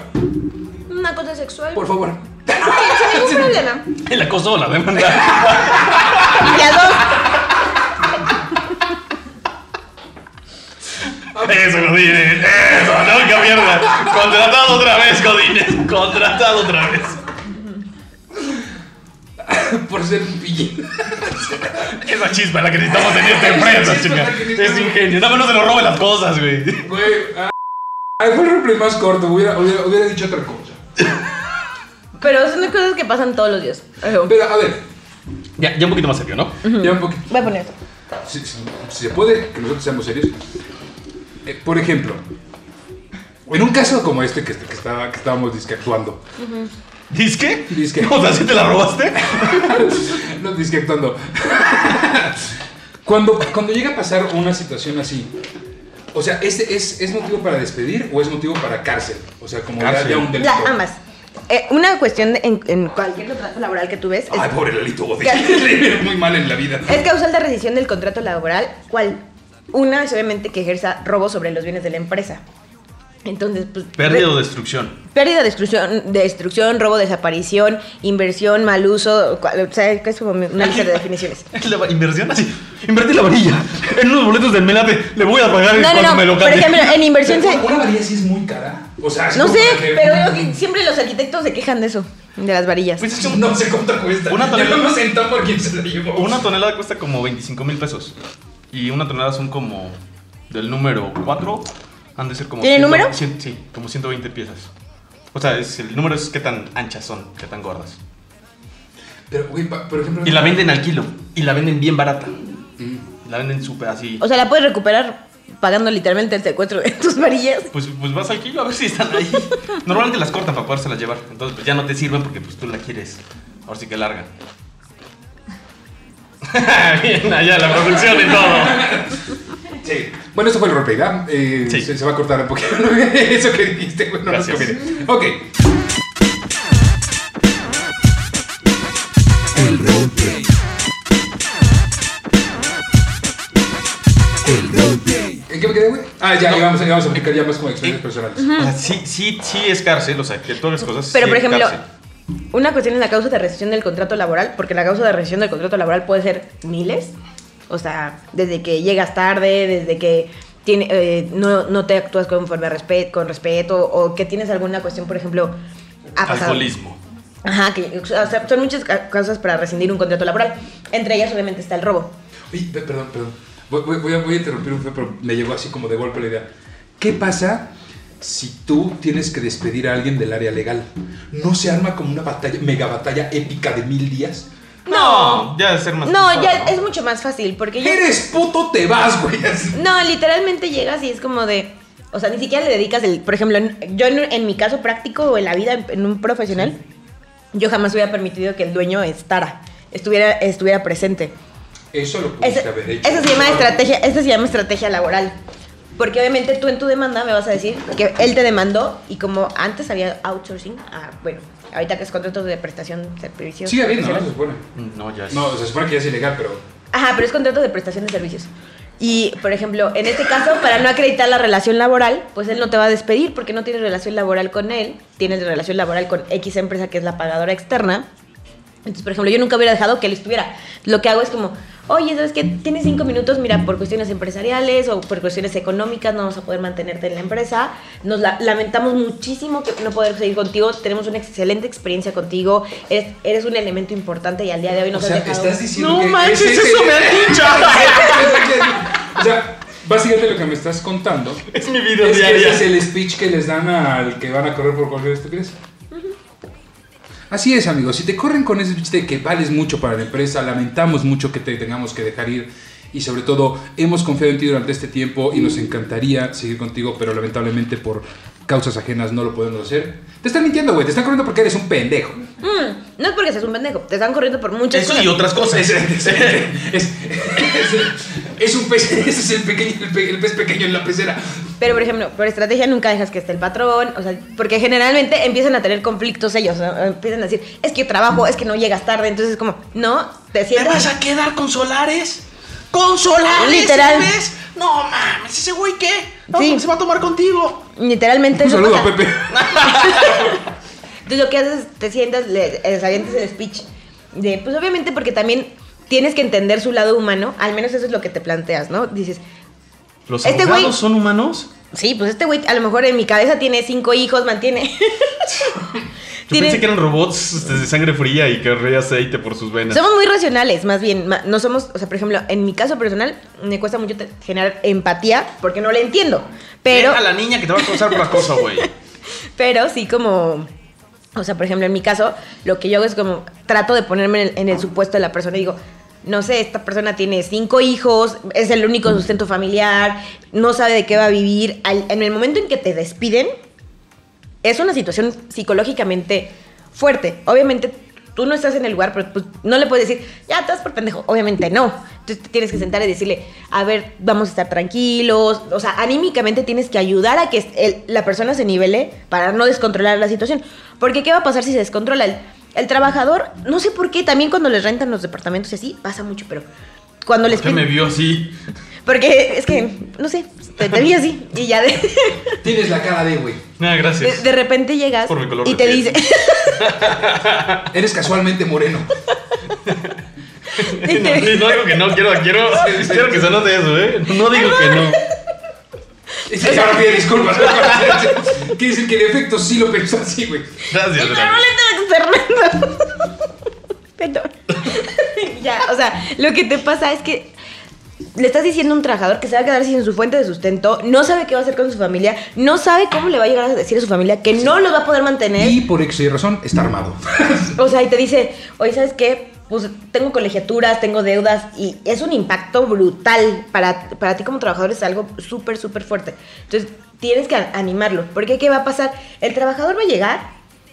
Una cosa sexual. Por favor. Sin ningún problema. El acoso o la demanda. Ya dos. Eso, Godines. Eso, nunca mierda. Contratado otra vez, Godines. Contratado otra vez. Por ser un pillín. Esa chispa la que necesitamos en esta empresa, chica. es ingenio. Nada más no se lo robe las cosas, güey. Güey. ah, fue el replay más corto. Hubiera, hubiera, hubiera dicho otra cosa. Pero son cosas que pasan todos los días. Voy Pero, a ver. Ya, ya un poquito más serio, ¿no? Ya un poquito. a poner esto. Si, si- si se puede, que nosotros seamos serios. Eh, por ejemplo, en un caso como este que, que, estaba, que estábamos disque actuando. ¿Disque? Disque. O sea, ¿sí te la robaste? no, disque actuando. cuando, cuando llega a pasar una situación así, o sea, ¿este es, ¿es motivo para despedir o es motivo para cárcel? O sea, como ya, ya un delito. Ya, ambas. Eh, una cuestión en, en cualquier contrato laboral que tú ves es, Ay, pobre Lalito Godín. Muy mal en la vida. es causal de rescisión del contrato laboral, cual una es obviamente que ejerza robo sobre los bienes de la empresa. Entonces, pues. Pérdida o destrucción. Pérdida, destrucción, destrucción, robo, desaparición, inversión, mal uso, o sea, es como una lista de definiciones. La inversión así. Invertí la varilla. En unos boletos del Melape. Le voy a pagar No, no, cuando no. me lo Por cante. ejemplo, en inversión se. Una varilla sí es muy cara. O sea, No sé, que- pero yo que siempre los arquitectos se quejan de eso, de las varillas. Pues es que No sé cuánto cuesta. Una tonelada- no me sentó por quién se la llevó. Una tonelada cuesta como 25 mil pesos. Y una tonelada son como del número 4. Han de ser como. ¿Tiene 100, número? 100, sí, como 120 piezas. O sea, es, el número es qué tan anchas son, qué tan gordas. Pero, güey, pa- por ejemplo. Y la venden al kilo. Y la venden bien barata. La venden súper así. O sea, la puedes recuperar pagando literalmente el secuestro de tus varillas. Pues, pues vas al kilo a ver si están ahí. Normalmente las cortan para podérselas llevar. Entonces pues ya no te sirven porque pues tú la quieres. Ahora sí que larga. Bien, allá la producción y todo. Sí. Bueno, eso fue el roleplay, ¿verdad? Eh, Sí. se, se va a cortar un poquito. eso que dijiste, bueno, no nos Gracias. conviene. Ok. El roleplay. El roleplay. ¿En qué me Ah, ya, No. y vamos, a- y vamos a aplicar ya más como experiencias personales. O sea, sí, sí, sí es cárcel, o sea, que todas las cosas. Pero, sí por es ejemplo, cárcel. una cuestión es la causa de rescisión del contrato laboral, porque la causa de rescisión del contrato laboral puede ser miles. O sea, desde que llegas tarde, desde que tiene, eh, no, no te actúas conforme a respet- con respeto, o que tienes alguna cuestión, por ejemplo, Alcoholismo. Ajá, que o sea, son muchas ca- causas para rescindir un contrato laboral. Entre ellas, obviamente, está el robo. Perdón, perdón. Voy, voy- voy a, voy a interrumpir un fe, pero me llegó así como de golpe la idea. ¿Qué pasa si tú tienes que despedir a alguien del área legal? ¿No se arma como una batalla, mega batalla épica de mil días? No, ya es ser más. No, ya ¿no? es mucho más fácil, porque. Eres puto, te vas, güey. No, literalmente llegas y es como de. O sea, ni siquiera le dedicas el. Por ejemplo, yo en, en mi caso práctico o en la vida, en, un profesional, yo jamás hubiera permitido que el dueño estara, estuviera, estuviera presente. Eso lo pudiste Ese- haber hecho. Eso se llama estrategia, eso se llama estrategia laboral. Porque obviamente tú en tu demanda me vas a decir que él te demandó y como antes había outsourcing, ah, bueno, ahorita que es contrato de prestación de servicios. Sigue habiendo, ¿no? Se supone. No, ya es. No, se supone que ya es ilegal, pero. Ajá, pero es contrato de prestación de servicios. Y, por ejemplo, en este caso, para no acreditar la relación laboral, pues él no te va a despedir porque no tienes relación laboral con él, tienes relación laboral con X empresa que es la pagadora externa. Entonces, por ejemplo, yo nunca hubiera dejado que él estuviera. Lo que hago es como, oye, ¿sabes qué? Tienes cinco minutos, mira, por cuestiones empresariales o por cuestiones económicas no vamos a poder mantenerte en la empresa. Nos la- lamentamos muchísimo que no poder seguir contigo. Tenemos una excelente experiencia contigo. Eres, eres un elemento importante y al día de hoy nos o sea, has dejado... estás diciendo No que. manches, ese eso me aticha. o sea, básicamente lo que me estás contando. Es mi vida es que diaria. ese es el speech que les dan al que van a correr por cualquier estupidez. Así es, amigos. Si te corren con ese de que vales mucho para la empresa, lamentamos mucho que te tengamos que dejar ir. Y sobre todo, hemos confiado en ti durante este tiempo y nos encantaría seguir contigo, pero lamentablemente por causas ajenas no lo podemos hacer. Te están mintiendo, güey. Te están corriendo porque eres un pendejo. Mm, no es porque seas un pendejo, te están corriendo por muchas Eso cosas. y otras cosas. Es, es- es- es un pez, ese es el, pequeño, el, pe- el pez pequeño en la pecera. Pero, por ejemplo, por estrategia nunca dejas que esté el patrón, o sea, porque generalmente empiezan a tener conflictos ellos, ¿no? empiezan a decir, es que yo trabajo, es que no llegas tarde, entonces es como, no, te ¿Te vas a quedar con solares? ¿Con solares? Literal. ¿ves? No mames, ¿ese güey qué? No, Sí. se va a tomar contigo. Literalmente Un saludo a. Pepe. Entonces lo que haces es te sientas, le, les avientas el speech de, pues obviamente porque también tienes que entender su lado humano, al menos eso es lo que te planteas, ¿no? Dices, ¿Los Este abogados güey- son humanos? sí, pues este güey a lo mejor en mi cabeza tiene cinco hijos, mantiene... Yo tiene- pensé que eran robots este, de sangre fría y que reía aceite por sus venas. Somos muy racionales, más bien. No somos, o sea, por ejemplo, en mi caso personal, me cuesta mucho generar empatía porque no le entiendo. Pero, Deja a la niña que te va a causar por acoso, güey. pero sí como, o sea, por ejemplo, en mi caso, lo que yo hago es como, trato de ponerme en el, en el supuesto de la persona y digo, no sé, esta persona tiene cinco hijos, es el único sustento familiar, no sabe de qué va a vivir. Al- en el momento en que te despiden, es una situación psicológicamente fuerte. Obviamente tú no estás en el lugar, pero pues, no le puedes decir, ya estás por pendejo. Obviamente no. Entonces te tienes que sentar y decirle, a ver, vamos a estar tranquilos. O sea, anímicamente tienes que ayudar a que el- la persona se nivele para no descontrolar la situación. Porque ¿qué va a pasar si se descontrola? El, el trabajador, no sé por qué, también cuando les rentan los departamentos y así, pasa mucho, pero cuando les ¿Por qué me vio así? Porque es que, no sé, te, te vi así y ya de... Tienes la cara de, güey. Ah, De, gracias. de repente llegas Por mi color y de te piel. dice, Eres casualmente moreno. y No, te- no digo que no, quiero, quiero, quiero que se note eso, ¿eh? No digo que no. Y sí, ahora pide disculpas. Quiere decir que en efecto sí lo pensó así, güey. Gracias, Pero Dani. no le tengo que hacer nada. Perdón. ya, o sea, lo que te pasa es que le estás diciendo a un trabajador que se va a quedar sin su fuente de sustento, no sabe qué va a hacer con su familia, no sabe cómo le va a llegar a decir a su familia que no lo va a poder mantener. Y por X y razón está armado. O sea, y te dice, oye, ¿sabes qué? Pues tengo colegiaturas, tengo deudas y es un impacto brutal para, para ti como trabajador, es algo súper, súper fuerte. Entonces, tienes que animarlo, porque ¿qué va a pasar? El trabajador va a llegar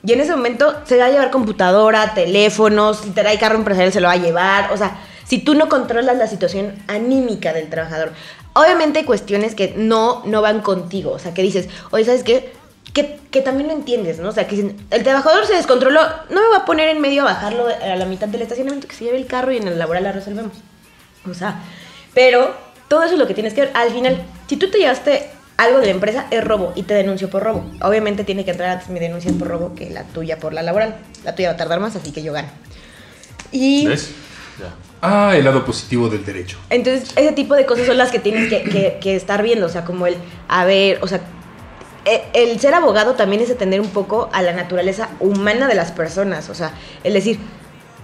y en ese momento se va a llevar computadora, teléfonos, si te trae carro empresarial se lo va a llevar, o sea, si tú no controlas la situación anímica del trabajador. Obviamente hay cuestiones que no, no van contigo, o sea, que dices, oye, ¿sabes qué? que, que también lo entiendes, ¿no? O sea, que dicen, el trabajador se descontroló, no me va a poner en medio a bajarlo a la mitad del estacionamiento, que se lleve el carro y en el laboral la resolvemos. O sea, pero todo eso es lo que tienes que ver. Al final, si tú te llevaste algo de la empresa es robo y te denuncio por robo. Obviamente tiene que entrar antes mi denuncia por robo que la tuya por la laboral. La tuya va a tardar más, así que yo gano. Y. Ya. Ah, el lado positivo del derecho. entonces ese tipo de cosas son las que tienes que, que- que estar viendo. O sea, como el, a ver, o sea, e- el ser abogado también es atender un poco a la naturaleza humana de las personas. O sea, el decir,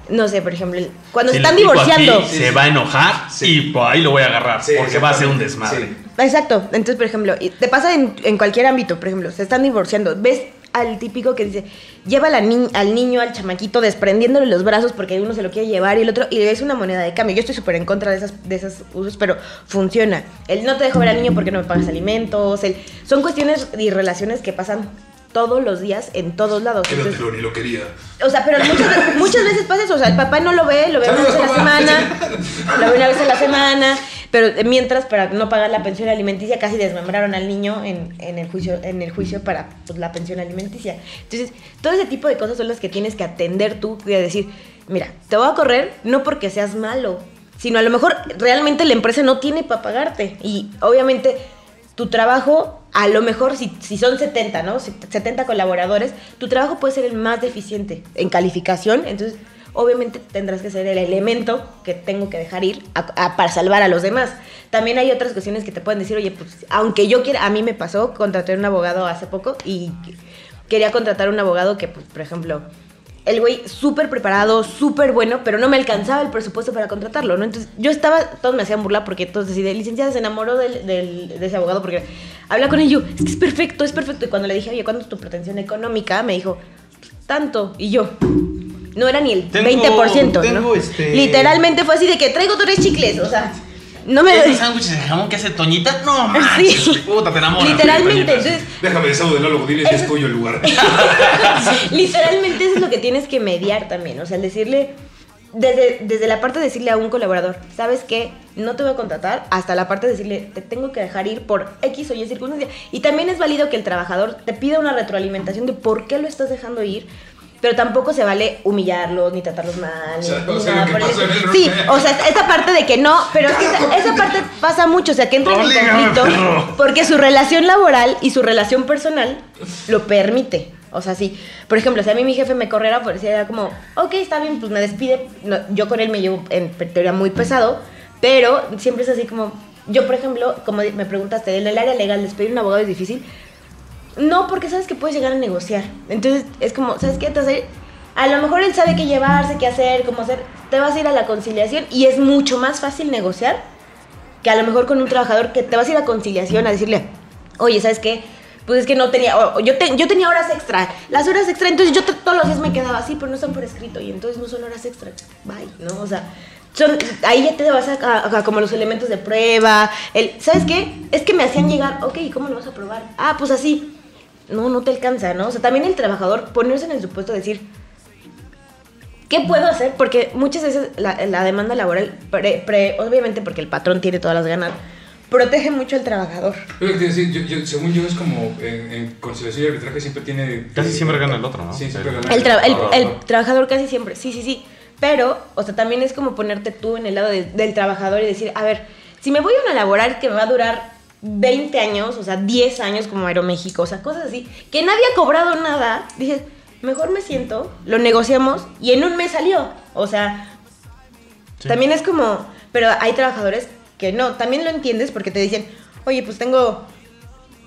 no sé, por ejemplo, cuando Si se están divorciando. aquí, se va a enojar Sí. y por ahí lo voy a agarrar. Sí, porque va a ser un desmadre. Sí. Exacto. Entonces, por ejemplo, te pasa en, en cualquier ámbito, por ejemplo, se están divorciando. ¿Ves al típico que dice, lleva a la ni- al niño, al chamaquito, desprendiéndole los brazos porque uno se lo quiere llevar y el otro, y ves una moneda de cambio? Yo estoy súper en contra de, esas, de esos usos, pero funciona. El no te dejo ver al niño porque no me pagas alimentos. El, son cuestiones y relaciones que pasan todos los días en todos lados. Entonces, Quédatelo, ni lo quería. o sea, pero muchas, muchas veces pasa eso. O sea, el papá no lo ve, lo ve una vez a la semana, lo ve una vez a la semana, pero eh, mientras para no pagar la pensión alimenticia casi desmembraron al niño en, en el juicio en el juicio para pues, la pensión alimenticia. Entonces, todo ese tipo de cosas son las que tienes que atender tú y decir, mira, te voy a correr no porque seas malo, sino a lo mejor realmente la empresa no tiene para pagarte y obviamente tu trabajo, a lo mejor si, si son 70, ¿no? 70 colaboradores, tu trabajo puede ser el más deficiente en calificación, entonces obviamente tendrás que ser el elemento que tengo que dejar ir para salvar a los demás. También hay otras cuestiones que te pueden decir, oye, pues aunque yo quiera, a mí me pasó, contraté un abogado hace poco y quería contratar un abogado que, pues, por ejemplo, el güey súper preparado, súper bueno, pero no me alcanzaba el presupuesto para contratarlo, ¿no? Entonces yo estaba, todos me hacían burla porque todos decían, licenciada se enamoró del, del- de ese abogado porque habla con él y yo, es que es perfecto, es perfecto. Y cuando le dije, oye, ¿cuánto es tu pretensión económica? Me dijo, tanto. Y yo, no era ni el Tengo- 20%, ¿no? tengo, este- Literalmente fue así de que traigo tres chicles, o sea, no me... ¿Esos sándwiches de jamón que hace Toñita? No, manches. Sí. Puta, te enamoras. Literalmente, entonces Déjame de Lalo Godínez y es tuyo el lugar. Literalmente eso es lo que tienes que mediar también. O sea, el decirle, desde, desde la parte de decirle a un colaborador, ¿sabes qué? No te voy a contratar, hasta la parte de decirle, te tengo que dejar ir por X o Y circunstancia. Y también es válido que el trabajador te pida una retroalimentación de por qué lo estás dejando ir. Pero tampoco se vale humillarlos, ni tratarlos mal, O sea, ni, o ni sea, nada lo que por el en el estilo. Sí, o sea, esa parte de que no, pero es que esa, esa parte pasa mucho, o sea, que entran en Oblígame, conflicto perro. porque su relación laboral y su relación personal lo permite. O sea, sí. Por ejemplo, si a mí mi jefe me corriera, pues era como, ok, está bien, pues me despide. No, yo con él me llevo en teoría muy pesado, pero siempre es así como, yo por ejemplo, como me preguntaste, en el área legal, despedir un abogado es difícil. No, porque sabes que puedes llegar a negociar. Entonces, es como, ¿sabes qué? Vas a lo mejor él sabe qué llevarse, qué hacer, cómo hacer. Te vas a ir a la conciliación y es mucho más fácil negociar que a lo mejor con un trabajador que te vas a ir a conciliación a decirle, oye, ¿sabes qué? Pues es que no tenía, yo, te- yo tenía horas extra, las horas extra, entonces yo todos los días me quedaba así, pero no están por escrito y entonces no son horas extra, bye, ¿no? O sea, son, ahí ya te vas a como los elementos de prueba, el, ¿sabes qué? Es que me hacían llegar, ok, ¿cómo lo vas a probar? Ah, pues así, no, no te alcanza, ¿no? O sea, también el trabajador ponerse en el supuesto de decir, ¿Qué puedo hacer? Porque muchas veces la, la demanda laboral, pre- pre- obviamente porque el patrón tiene todas las ganas, protege mucho al trabajador. Decir, yo- yo- según yo, es como en, en conciliación y arbitraje siempre tiene. Casi siempre gana el otro, ¿no? Sí, siempre Pero- gana El, tra- el- trabajador, el ¿no? trabajador casi siempre, sí, sí, sí. Pero, o sea, también es como ponerte tú en el lado de- del trabajador y decir, a ver, si me voy a una laboral que me va a durar 20 años, o sea, 10 años como Aeroméxico, o sea, cosas así, que nadie ha cobrado nada, dices, mejor me siento, lo negociamos y en un mes salió. O sea, Sí. también es como, pero hay trabajadores que no, también lo entiendes porque te dicen, oye, pues tengo,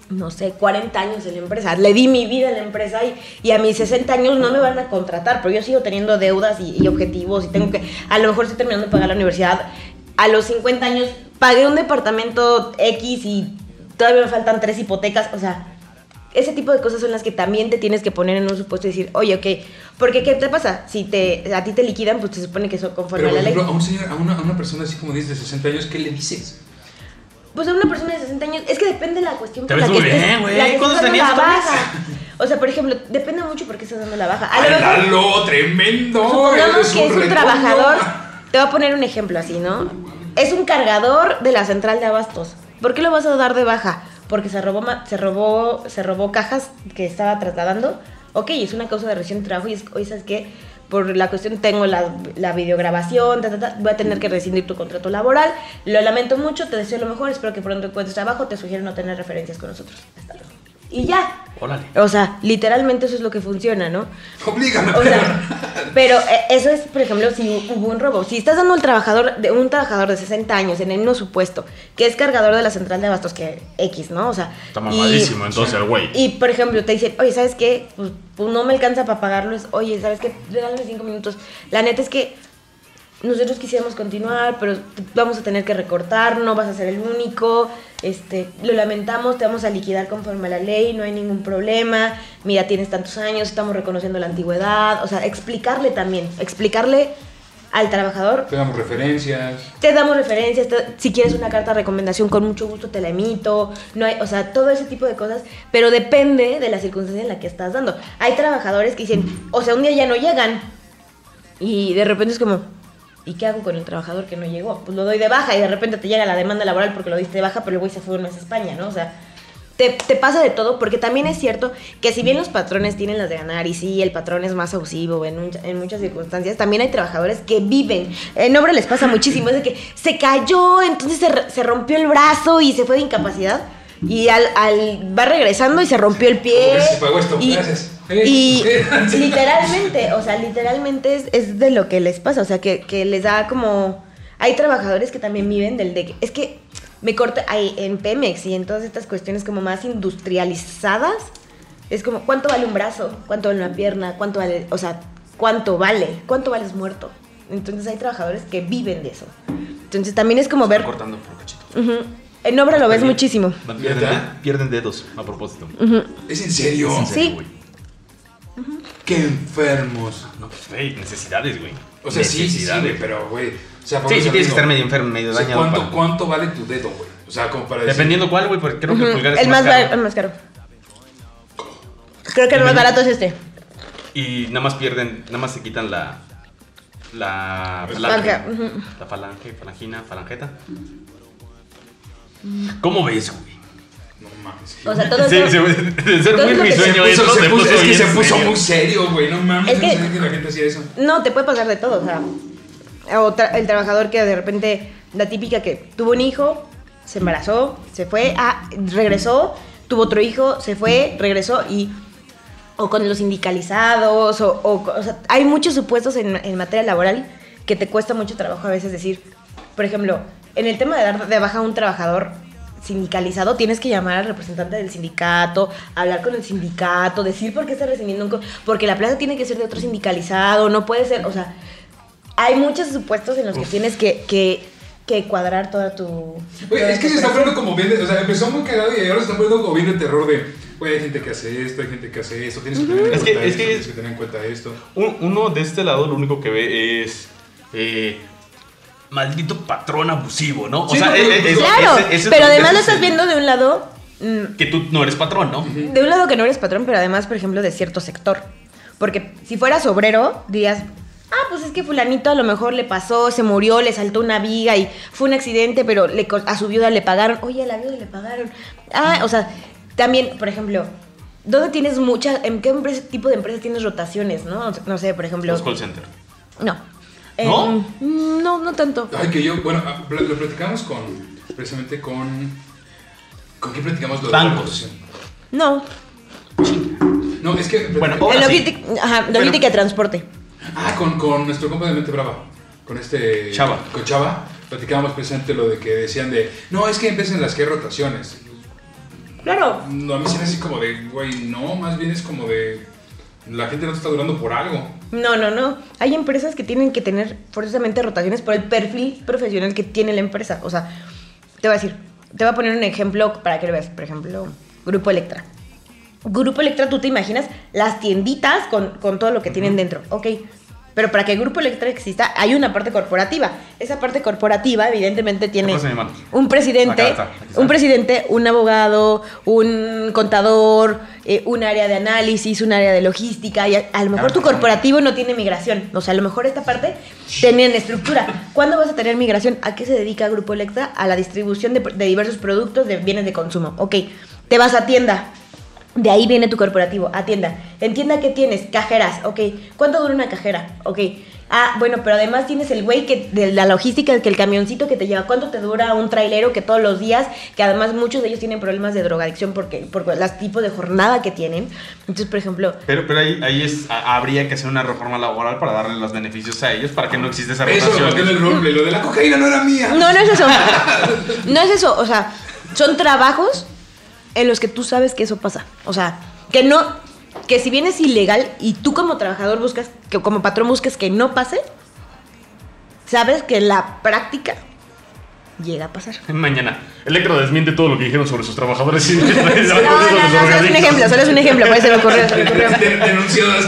no sé, 40 años en la empresa, le di mi vida a la empresa y, y a mis 60 años no me van a contratar, pero yo sigo teniendo deudas y, y objetivos y tengo que, a lo mejor estoy terminando de pagar la universidad, a los 50 años pagué un departamento X y todavía me faltan tres hipotecas, o sea, ese tipo de cosas son las que también te tienes que poner en un supuesto y decir, oye, ok, porque ¿qué te pasa? Si te, a ti te liquidan, pues se supone que eso conforme Pero, a la ley. a un señor, a una, a una persona así como dices de 60 años, ¿qué le dices? Pues a una persona de 60 años, es que depende de la cuestión Te por ves la muy que bien, estés- güey. la que estés ¿Cuántos dando la baja. O sea, por ejemplo, depende mucho por qué estás dando la baja. A lo ¡Ay, mejor, Lalo, tremendo! supongamos que es un trabajador, te voy a poner un ejemplo así, ¿no? Es un cargador de la central de abastos. ¿Por qué lo vas a dar de baja? Porque se robó, se robó, se robó cajas que estaba trasladando. Ok, es una causa de de trabajo y es, oye, ¿sabes qué? por la cuestión tengo la, la videograbación, voy a tener que rescindir tu contrato laboral, lo lamento mucho, te deseo lo mejor, espero que pronto encuentres trabajo, te sugiero no tener referencias con nosotros. Hasta luego. Y ya. Órale. O sea, literalmente eso es lo que funciona, ¿no? Oblígame. O sea, pero eh, eso es, por ejemplo, si hubo un robo. Si estás dando un trabajador de un trabajador de 60 años en el mismo supuesto, que es cargador de la central de abastos que X, ¿no? O sea, Está y- mamadísimo entonces el güey. y, por ejemplo, te dicen, oye, ¿sabes qué? Pues, pues no me alcanza para pagarlo. Es, oye, ¿sabes qué? Regálame cinco minutos. La neta es que nosotros quisiéramos continuar, pero vamos a tener que recortar, no vas a ser el único. Este, lo lamentamos, te vamos a liquidar conforme a la ley, no hay ningún problema. Mira, tienes tantos años, estamos reconociendo la antigüedad. O sea, explicarle también, explicarle al trabajador Te damos referencias. te damos referencias, te- si quieres una carta de recomendación con mucho gusto te la emito, no hay, o sea, todo ese tipo de cosas, pero depende de la circunstancia en la que estás dando. Hay trabajadores que dicen, o sea, un día ya no llegan y de repente es como, ¿y qué hago con el trabajador que no llegó? Pues lo doy de baja y de repente te llega la demanda laboral porque lo diste de baja, pero el güey se fue un mes a España, ¿no? O sea, te, te pasa de todo, porque también es cierto que si bien los patrones tienen las de ganar y sí, el patrón es más abusivo en, mucha- en muchas circunstancias, también hay trabajadores que viven. En obra les pasa muchísimo, es de que se cayó, entonces se, se rompió el brazo y se fue de incapacidad. Y al, al- va regresando y se rompió el pie. Gracias, se pagó esto, y, gracias. Y literalmente, o sea, literalmente es, es de lo que les pasa. O sea, que, que les da como. Hay trabajadores que también viven del de que. Es que me corta ahí en Pemex y en todas estas cuestiones como más industrializadas. Es como, ¿cuánto vale un brazo? ¿Cuánto vale una pierna? ¿Cuánto vale.? O sea, ¿cuánto vale? ¿Cuánto vales muerto? Entonces hay trabajadores que viven de eso. Entonces también es como ver. Cortando por cachitos. Ujú. En obra lo ves muchísimo. Pierden, dedos a propósito. ¿Es en serio? Es en serio, Sí. Qué enfermos. No, pues, güey, necesidades, güey. O sea, sí, sí, güey, pero, güey. O sea, Sí, sí tienes que estar medio enfermo, medio o sea, dañado. ¿cuánto, para- ¿Cuánto vale tu dedo, güey? O sea, como para decir. Dependiendo cuál, güey, porque creo que el pulgar es El más más, caro. el más caro. Creo que el más barato es este. Y nada más pierden, nada más se quitan la. La Falange, falange. ujú. La falange, falangina, falangeta. ¿Cómo ves, güey? Mames. O sea, todo Sí, eso. sí, de ser todo muy Se risueño puso- esto, se se puso- es que se puso serio. muy serio, güey. No mames. Es que- no que la gente hacía eso. No, te puede pasar de todo. O sea, o tra- el trabajador que de repente, la típica que tuvo un hijo, se embarazó, se fue, ah, regresó, tuvo otro hijo, se fue, regresó y. O con los sindicalizados, o, o- o sea, hay muchos supuestos en, en materia laboral que te cuesta mucho trabajo a veces decir. Por ejemplo, en el tema de dar de baja a un trabajador sindicalizado, tienes que llamar al representante del sindicato, hablar con el sindicato, decir por qué está recibiendo un... co- Porque la plaza tiene que ser de otro sindicalizado, no puede ser, o sea, hay muchos supuestos en los que tienes que, que, que cuadrar toda tu... Toda es que se está poniendo como bien. de- O sea, empezó muy cagado y ahora se está poniendo como bien de terror de. Güey, hay gente que hace esto, hay gente que hace esto. Tienes que tener en Es que- cuenta es esto, que- tienes que tener en cuenta esto. Un- uno de este lado lo único que ve es. eh, maldito patrón abusivo, ¿no? O Sí, sea, no, pero- eh, ese- Claro, ese- ese- pero además lo es estás viendo de un lado... mm, Que tú no eres patrón, ¿no? De un lado que no eres patrón, pero además, por ejemplo, de cierto sector. Porque si fueras obrero, dirías, ah, pues es que fulanito a lo mejor le pasó, se murió, le saltó una viga y fue un accidente, pero le, a su viuda le pagaron. Oye, a la viuda le pagaron. Ah, o sea, también, por ejemplo, ¿dónde tienes muchas, en qué empresa- tipo de empresas tienes rotaciones, no? No sé, por ejemplo... Los call center. No. ¿No? No, no tanto. Ay, que yo, bueno, ah, lo platicamos con. Precisamente con. ¿Con quién platicamos lo de la Bancos. No. No, es que. Bueno, En Ahora sí. ajá, logística de transporte. Ah, con, con nuestro compa de Mente Brava. Con este. Chava. Con Chava. Platicábamos precisamente lo de que decían de. No, es que empiezan las que hay rotaciones. Claro. No, a mí se me hace como de, güey, no, más bien es como de. La gente no te está durando por algo. No, no, no. Hay empresas que tienen que tener forzosamente rotaciones por el perfil profesional que tiene la empresa. O sea, te voy a decir, te voy a poner un ejemplo para que lo veas. Por ejemplo, Grupo Electra. Grupo Electra, tú te imaginas las tienditas con, con todo lo que tienen dentro. Ok. Pero para que Grupo Electra exista, hay una parte corporativa. Esa parte corporativa, evidentemente, tiene un presidente, Acá está, aquí está. un presidente, un abogado, un contador, eh, un área de análisis, un área de logística. Y a, a lo mejor tu corporativo no tiene migración. O sea, a lo mejor esta parte tienen estructura. ¿Cuándo vas a tener migración? ¿A qué se dedica Grupo Electra? A la distribución de, de diversos productos de bienes de consumo. Ok, te vas a tienda. De ahí viene tu corporativo, atienda. Entienda que tienes, cajeras, ok. ¿Cuánto dura una cajera? Ok. Ah, bueno, pero además tienes el güey que de la logística, que el camioncito que te lleva, ¿cuánto te dura un trailero que todos los días, que además muchos de ellos tienen problemas de drogadicción porque por los tipos de jornada que tienen. Entonces, por ejemplo, Pero, pero ahí, ahí es, a- habría que hacer una reforma laboral para darle los beneficios a ellos para que no exista esa Eso lo rotación. marqué en el. Lo de la cocaína no era mía. No, no es eso. No es eso. O sea, son trabajos en los que tú sabes que eso pasa. O sea, que no. Que si bien es ilegal y tú como trabajador buscas, que como patrón busques que no pase, sabes que la práctica llega a pasar. Mañana, Electro desmiente todo lo que dijeron sobre sus trabajadores. y- No, no, no, solo es un ejemplo, solo es un ejemplo, por eso ocurrió. Den- Denunciadas.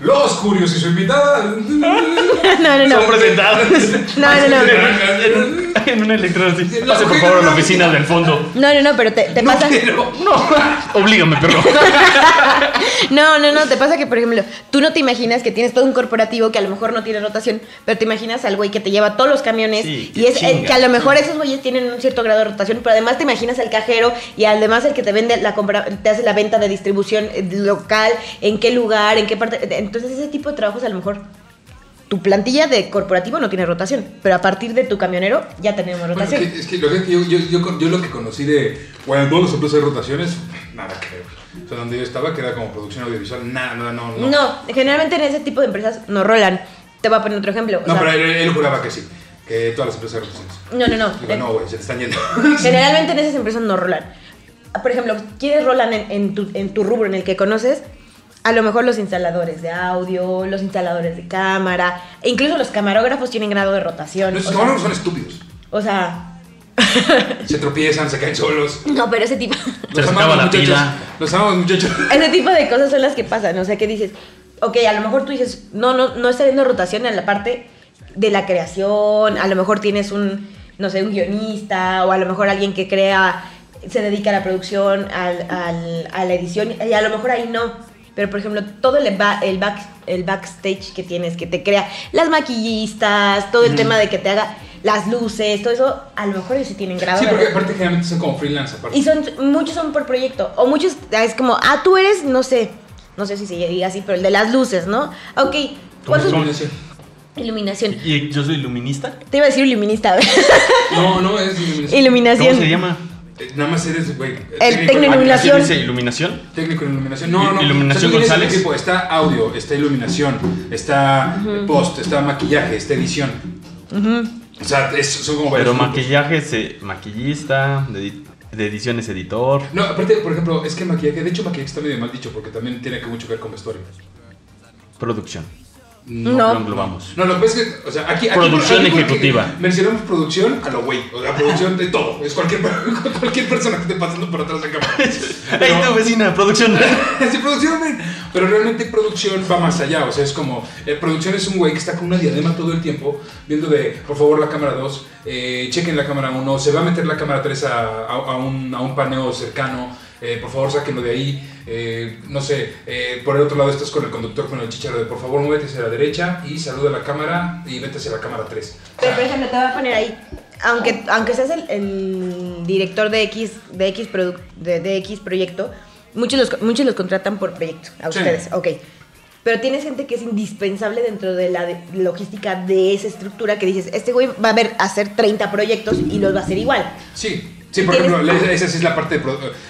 Los curios y su invitada. No, no, no. Son presentados. No, no, no. En un, Electro así. Pase por favor a la oficina del fondo. No, no, no, pero te, te No pasa. quiero. No, oblígame, perro. No, no, no, te pasa que, por ejemplo, tú no te imaginas que tienes todo un corporativo que a lo mejor no tiene rotación, pero te imaginas al güey que te lleva todos los camiones Sí, y que es chinga. que a lo mejor esos güeyes tienen un cierto grado de rotación, pero además te imaginas al cajero y además el que te vende la compra, te hace la venta de distribución eh, local, en qué lugar, en qué parte. Entonces, ese tipo de trabajos a lo mejor tu plantilla de corporativo no tiene rotación, pero a partir de tu camionero ya tenemos Bueno, rotación. es que, es que lo que yo, yo, yo, yo lo que conocí de, bueno, todas las empresas de rotaciones, nada que ver. O sea, donde yo estaba, que era como producción audiovisual, nada, nada, no, no. No, generalmente en ese tipo de empresas no rolan. Te voy a poner otro ejemplo. o No, sea, pero él, él juraba que sí, que todas las empresas de rotaciones. no, no, no. Digo, no, güey, se te están yendo. Generalmente en esas empresas no rolan. Por ejemplo, ¿quiénes rolan en, en tu, en tu rubro en el que conoces? A lo mejor los instaladores de audio, los instaladores de cámara, e incluso los camarógrafos tienen grado de rotación. Los sea, camarones son estúpidos. o sea, Se tropiezan, se caen solos. no, pero ese tipo, Se acaba la muchachos. pila. Los amamos, muchachos. ese tipo de cosas son las que pasan. O sea, que dices, ok, a lo mejor tú dices, no, no, no está viendo rotación en la parte de la creación, a lo mejor tienes un, no sé, un guionista, o a lo mejor alguien que crea, se dedica a la producción, al, al- a la edición, y a lo mejor ahí no. Pero, por ejemplo, todo el, ba- el, back, el backstage que tienes, que te crea las maquillistas, todo el tema de que te haga las luces, todo eso, a lo mejor ellos sí tienen grado Sí, porque aparte generalmente son como freelance aparte. Y son, muchos son por proyecto. O muchos es como, ah, tú eres, no sé, no sé si se diga así, pero el de las luces, ¿no? Ok, ¿cuántos? ¿Cómo se llama? Iluminación. ¿Y yo soy iluminista? Te iba a decir iluminista. No, no, es iluminación. Iluminación. ¿Cómo se llama? Eh, Nada más eres, güey. El técnico en técnico ¿Así Iluminación. dice iluminación? Técnico en iluminación. No, no. ¿Iluminación O sea, González? equipo, está audio, está iluminación, está post, está maquillaje, está edición. O sea, es- son como varios Pero maquillaje, se- maquillista, de, edi- de ediciones editor. No, aparte, por ejemplo, es que maquillaje, de hecho maquillaje está medio mal dicho porque también tiene que mucho que ver con vestuario. Producción. No. Lo englobamos. No, lo que pasa es que, o sea, aquí... aquí Producción aquí ejecutiva. Mencionamos producción a lo güey, o sea, producción de todo. Es cualquier, cualquier persona que esté pasando por atrás de cámara. ¡Ey, tu vecina! ¡Producción! Sí, producción, men. Pero realmente producción va más allá. O sea, es como. eh, producción es un güey que está con una diadema todo el tiempo, viendo de, por favor, la cámara 2, eh, chequen la cámara 1, se va a meter la cámara 3 a, a- a un, a un paneo cercano, eh, por favor, sáquenlo de ahí. eh, no sé, eh, por el otro lado estás con el conductor con el chicharro de, por favor, muévete hacia la derecha y saluda a la cámara y vete hacia la cámara 3. Pero, por ejemplo, te voy a poner ahí. Aunque, aunque seas el, el director de X, de, X de, de X proyecto, muchos los, muchos los contratan por proyecto. A Sí. ustedes, ok. Pero tienes gente que es indispensable dentro de la de- logística de esa estructura que dices, este güey va a ver hacer 30 proyectos y los va a hacer igual. Sí, sí, por ejemplo, esa, esa sí es la parte, de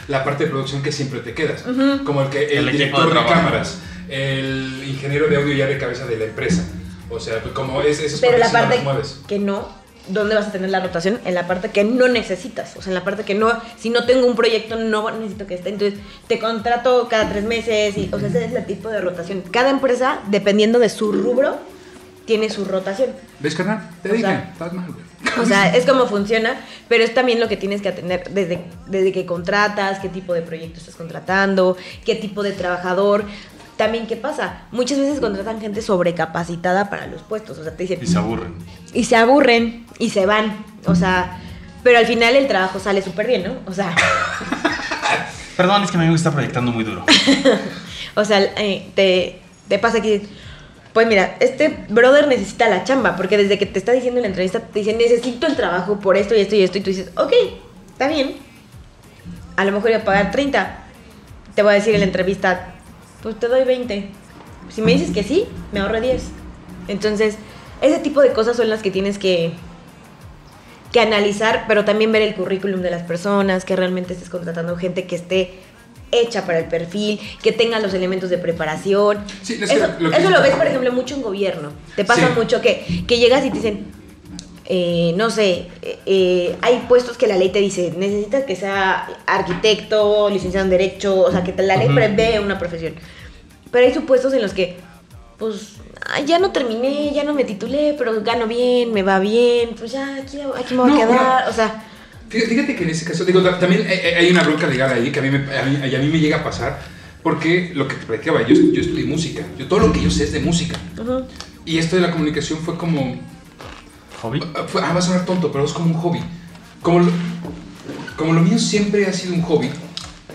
la parte de producción que siempre te quedas. Como el que el, El director de de, cámaras, el ingeniero de audio ya de cabeza de la empresa. O sea, pues, como es, esas Pero la no parte mueves. que no, ¿dónde vas a tener la rotación? En la parte que no necesitas. O sea, en la parte que no, si no tengo un proyecto, no necesito que esté. Entonces, te contrato cada tres meses. Y, o sea, ese es el tipo de rotación. Cada empresa, dependiendo de su rubro, tiene su rotación. ¿Ves, carnal? Te O dije, sea, estás mal, güey. O sea, es como funciona, pero es también lo que tienes que atender desde, desde que contratas, qué tipo de proyecto estás contratando, qué tipo de trabajador. También, ¿qué pasa? Muchas veces contratan gente sobrecapacitada para los puestos. O sea, te dicen, Y se aburren. y se aburren y se van. O sea, pero al final el trabajo sale súper bien, ¿no? O sea, Perdón, es que mi amigo está proyectando muy duro. o sea eh, te, te pasa que, pues mira, este brother necesita la chamba, porque desde que te está diciendo en la entrevista, te dice, necesito el trabajo por esto y esto y esto, y tú dices, ok, está bien. A lo mejor iba a pagar 30, te voy a decir en la entrevista, pues te doy 20. Si me dices que sí, me ahorro 10. Entonces, ese tipo de cosas son las que tienes que, que analizar, pero también ver el currículum de las personas, que realmente estés contratando gente que esté hecha para el perfil, que tenga los elementos de preparación. Sí, eso lo que- eso lo ves, por ejemplo, mucho en gobierno. Te pasa Sí. mucho que, que llegas y te dicen, eh, no sé, eh, eh, hay puestos que la ley te dice, necesitas que sea arquitecto, licenciado en derecho, o sea, que la ley prevé una profesión. Pero hay supuestos en los que, pues, ya no terminé, ya no me titulé, pero gano bien, me va bien, pues ya, aquí, aquí me voy No, a quedar, no. o sea, Fíjate, que en ese caso, digo, ta- también hay- una bronca legal ahí que a mí me, a mí, a mí me llega a pasar, porque lo que te platicaba, yo, yo estudié música, yo todo lo que yo sé es de música, ujú, y esto de la comunicación fue como, Hobby. fue- ah, va a sonar tonto, pero es como un hobby, como lo, como lo mío siempre ha sido un hobby,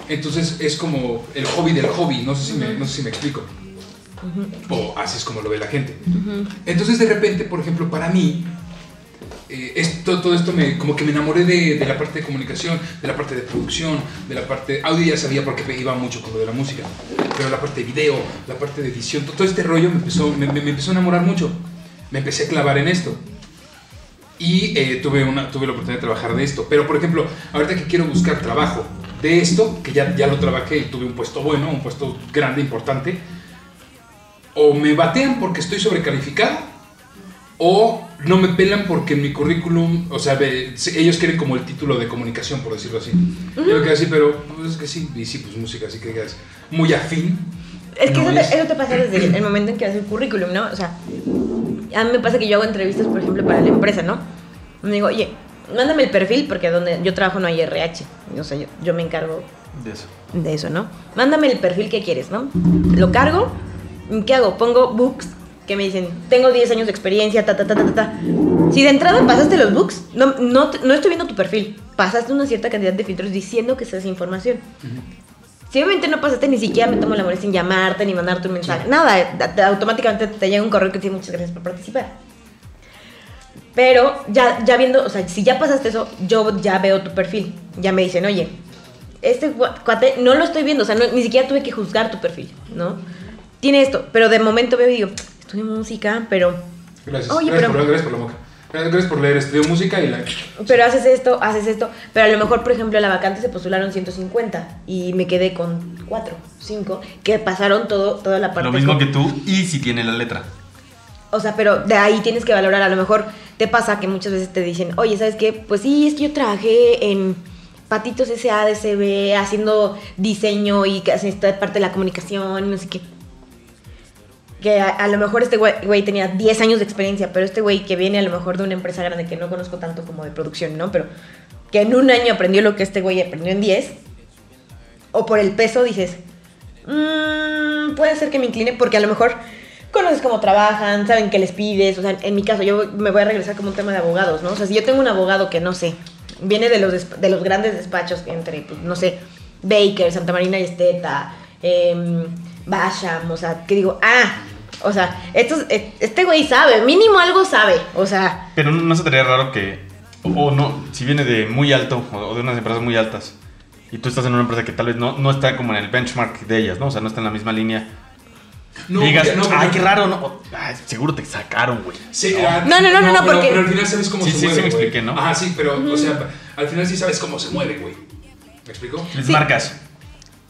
entonces es como el hobby del hobby, no sé si me, no sé si me explico, o así es como lo ve la gente. Entonces de repente, por ejemplo, para mí, eh, esto, todo esto me, como que me enamoré de, de la parte de comunicación, de la parte de producción, de la parte, audio ya sabía porque iba mucho con lo de la música, pero la parte de video, la parte de edición, to- todo, este rollo me empezó, me, me- me empezó a enamorar mucho, me empecé a clavar en esto. Y eh, tuve, una, tuve la oportunidad de trabajar de esto. Pero, por ejemplo, ahorita que quiero buscar trabajo de esto, que ya, ya lo trabajé y tuve un puesto bueno, un puesto grande, importante, o me batean porque estoy sobrecalificado, o no me pelan porque en mi currículum, o sea, ve- ellos quieren como el título de comunicación, por decirlo así. Yo me quedé así, pero pues, es que sí, y sí, pues música, así que digas, muy afín. Es que no eso, es. te, eso te pasa desde el momento en que haces el currículum, ¿no? O sea, a mí me pasa que yo hago entrevistas, por ejemplo, para la empresa, ¿no? Me digo, oye, mándame el perfil porque donde yo trabajo no hay RH. O sea, yo, yo me encargo De eso. de eso, ¿no? Mándame el perfil que quieres, ¿no? Lo cargo, ¿qué hago? Pongo books que me dicen, tengo 10 años de experiencia, ta, ta, ta, ta, ta. Si de entrada pasaste los books, no, no, no estoy viendo tu perfil, pasaste una cierta cantidad de filtros diciendo que esa información. Si obviamente no pasaste, ni siquiera me tomo la molestia en llamarte ni mandarte un mensaje. Nada, automáticamente te llega un correo que te dice muchas gracias por participar. Pero ya, ya viendo, o sea, si ya pasaste eso, yo ya veo tu perfil. Ya me dicen, oye, este cua- cuate no lo estoy viendo, o sea, no- ni siquiera tuve que juzgar tu perfil, ¿no? Tiene esto, pero de momento veo y digo, estudio música, pero, Gracias, Oye, gracias, pero- por, gracias por la moca. Gracias por leer, estudio música y la... pero haces esto, haces esto. Pero a lo mejor, por ejemplo, a la vacante se postularon 150 y me quedé con 4, 5, que pasaron todo, toda la parte. Lo mismo con- que tú y si tiene la letra. O sea, pero de ahí tienes que valorar. A lo mejor te pasa que muchas veces te dicen, oye, ¿sabes qué? Pues sí, es que yo trabajé en Patitos SADCB haciendo diseño y esta parte de la comunicación, no sé qué. Que a, lo mejor este güey, tenía 10 años de experiencia, pero este güey que viene a lo mejor de una empresa grande que no conozco tanto como de producción, ¿no? Pero que en un año aprendió lo que este güey aprendió en 10, o por el peso dices, "Mm, puede ser que me incline porque a lo mejor conoces cómo trabajan, saben qué les pides, o sea, en mi caso yo me voy a regresar como un tema de abogados, ¿no? O sea, si yo tengo un abogado que no sé, viene de los, de los grandes despachos entre, pues, no sé, Baker, Santa Marina y Esteta, eh, Basham, o sea, que digo, ah, o sea, estos, este güey sabe, mínimo algo sabe, o sea, Pero no, no se te haría raro que. O, o no, si viene de muy alto o, de unas empresas muy altas y tú estás en una empresa que tal vez no, no está como en el benchmark de ellas, ¿no? O sea, no está en la misma línea. No, digas, no, ay, qué raro, ¿no? Ay, seguro te sacaron, güey. Sí, No. No, no, no, no, porque- pero al final sabes cómo Sí, se sí, mueve. sí me güey. expliqué, ¿no? Ah, sí, pero, o sea, al final sí sabes cómo se mueve, güey. ¿Me explico? Les Sí. marcas.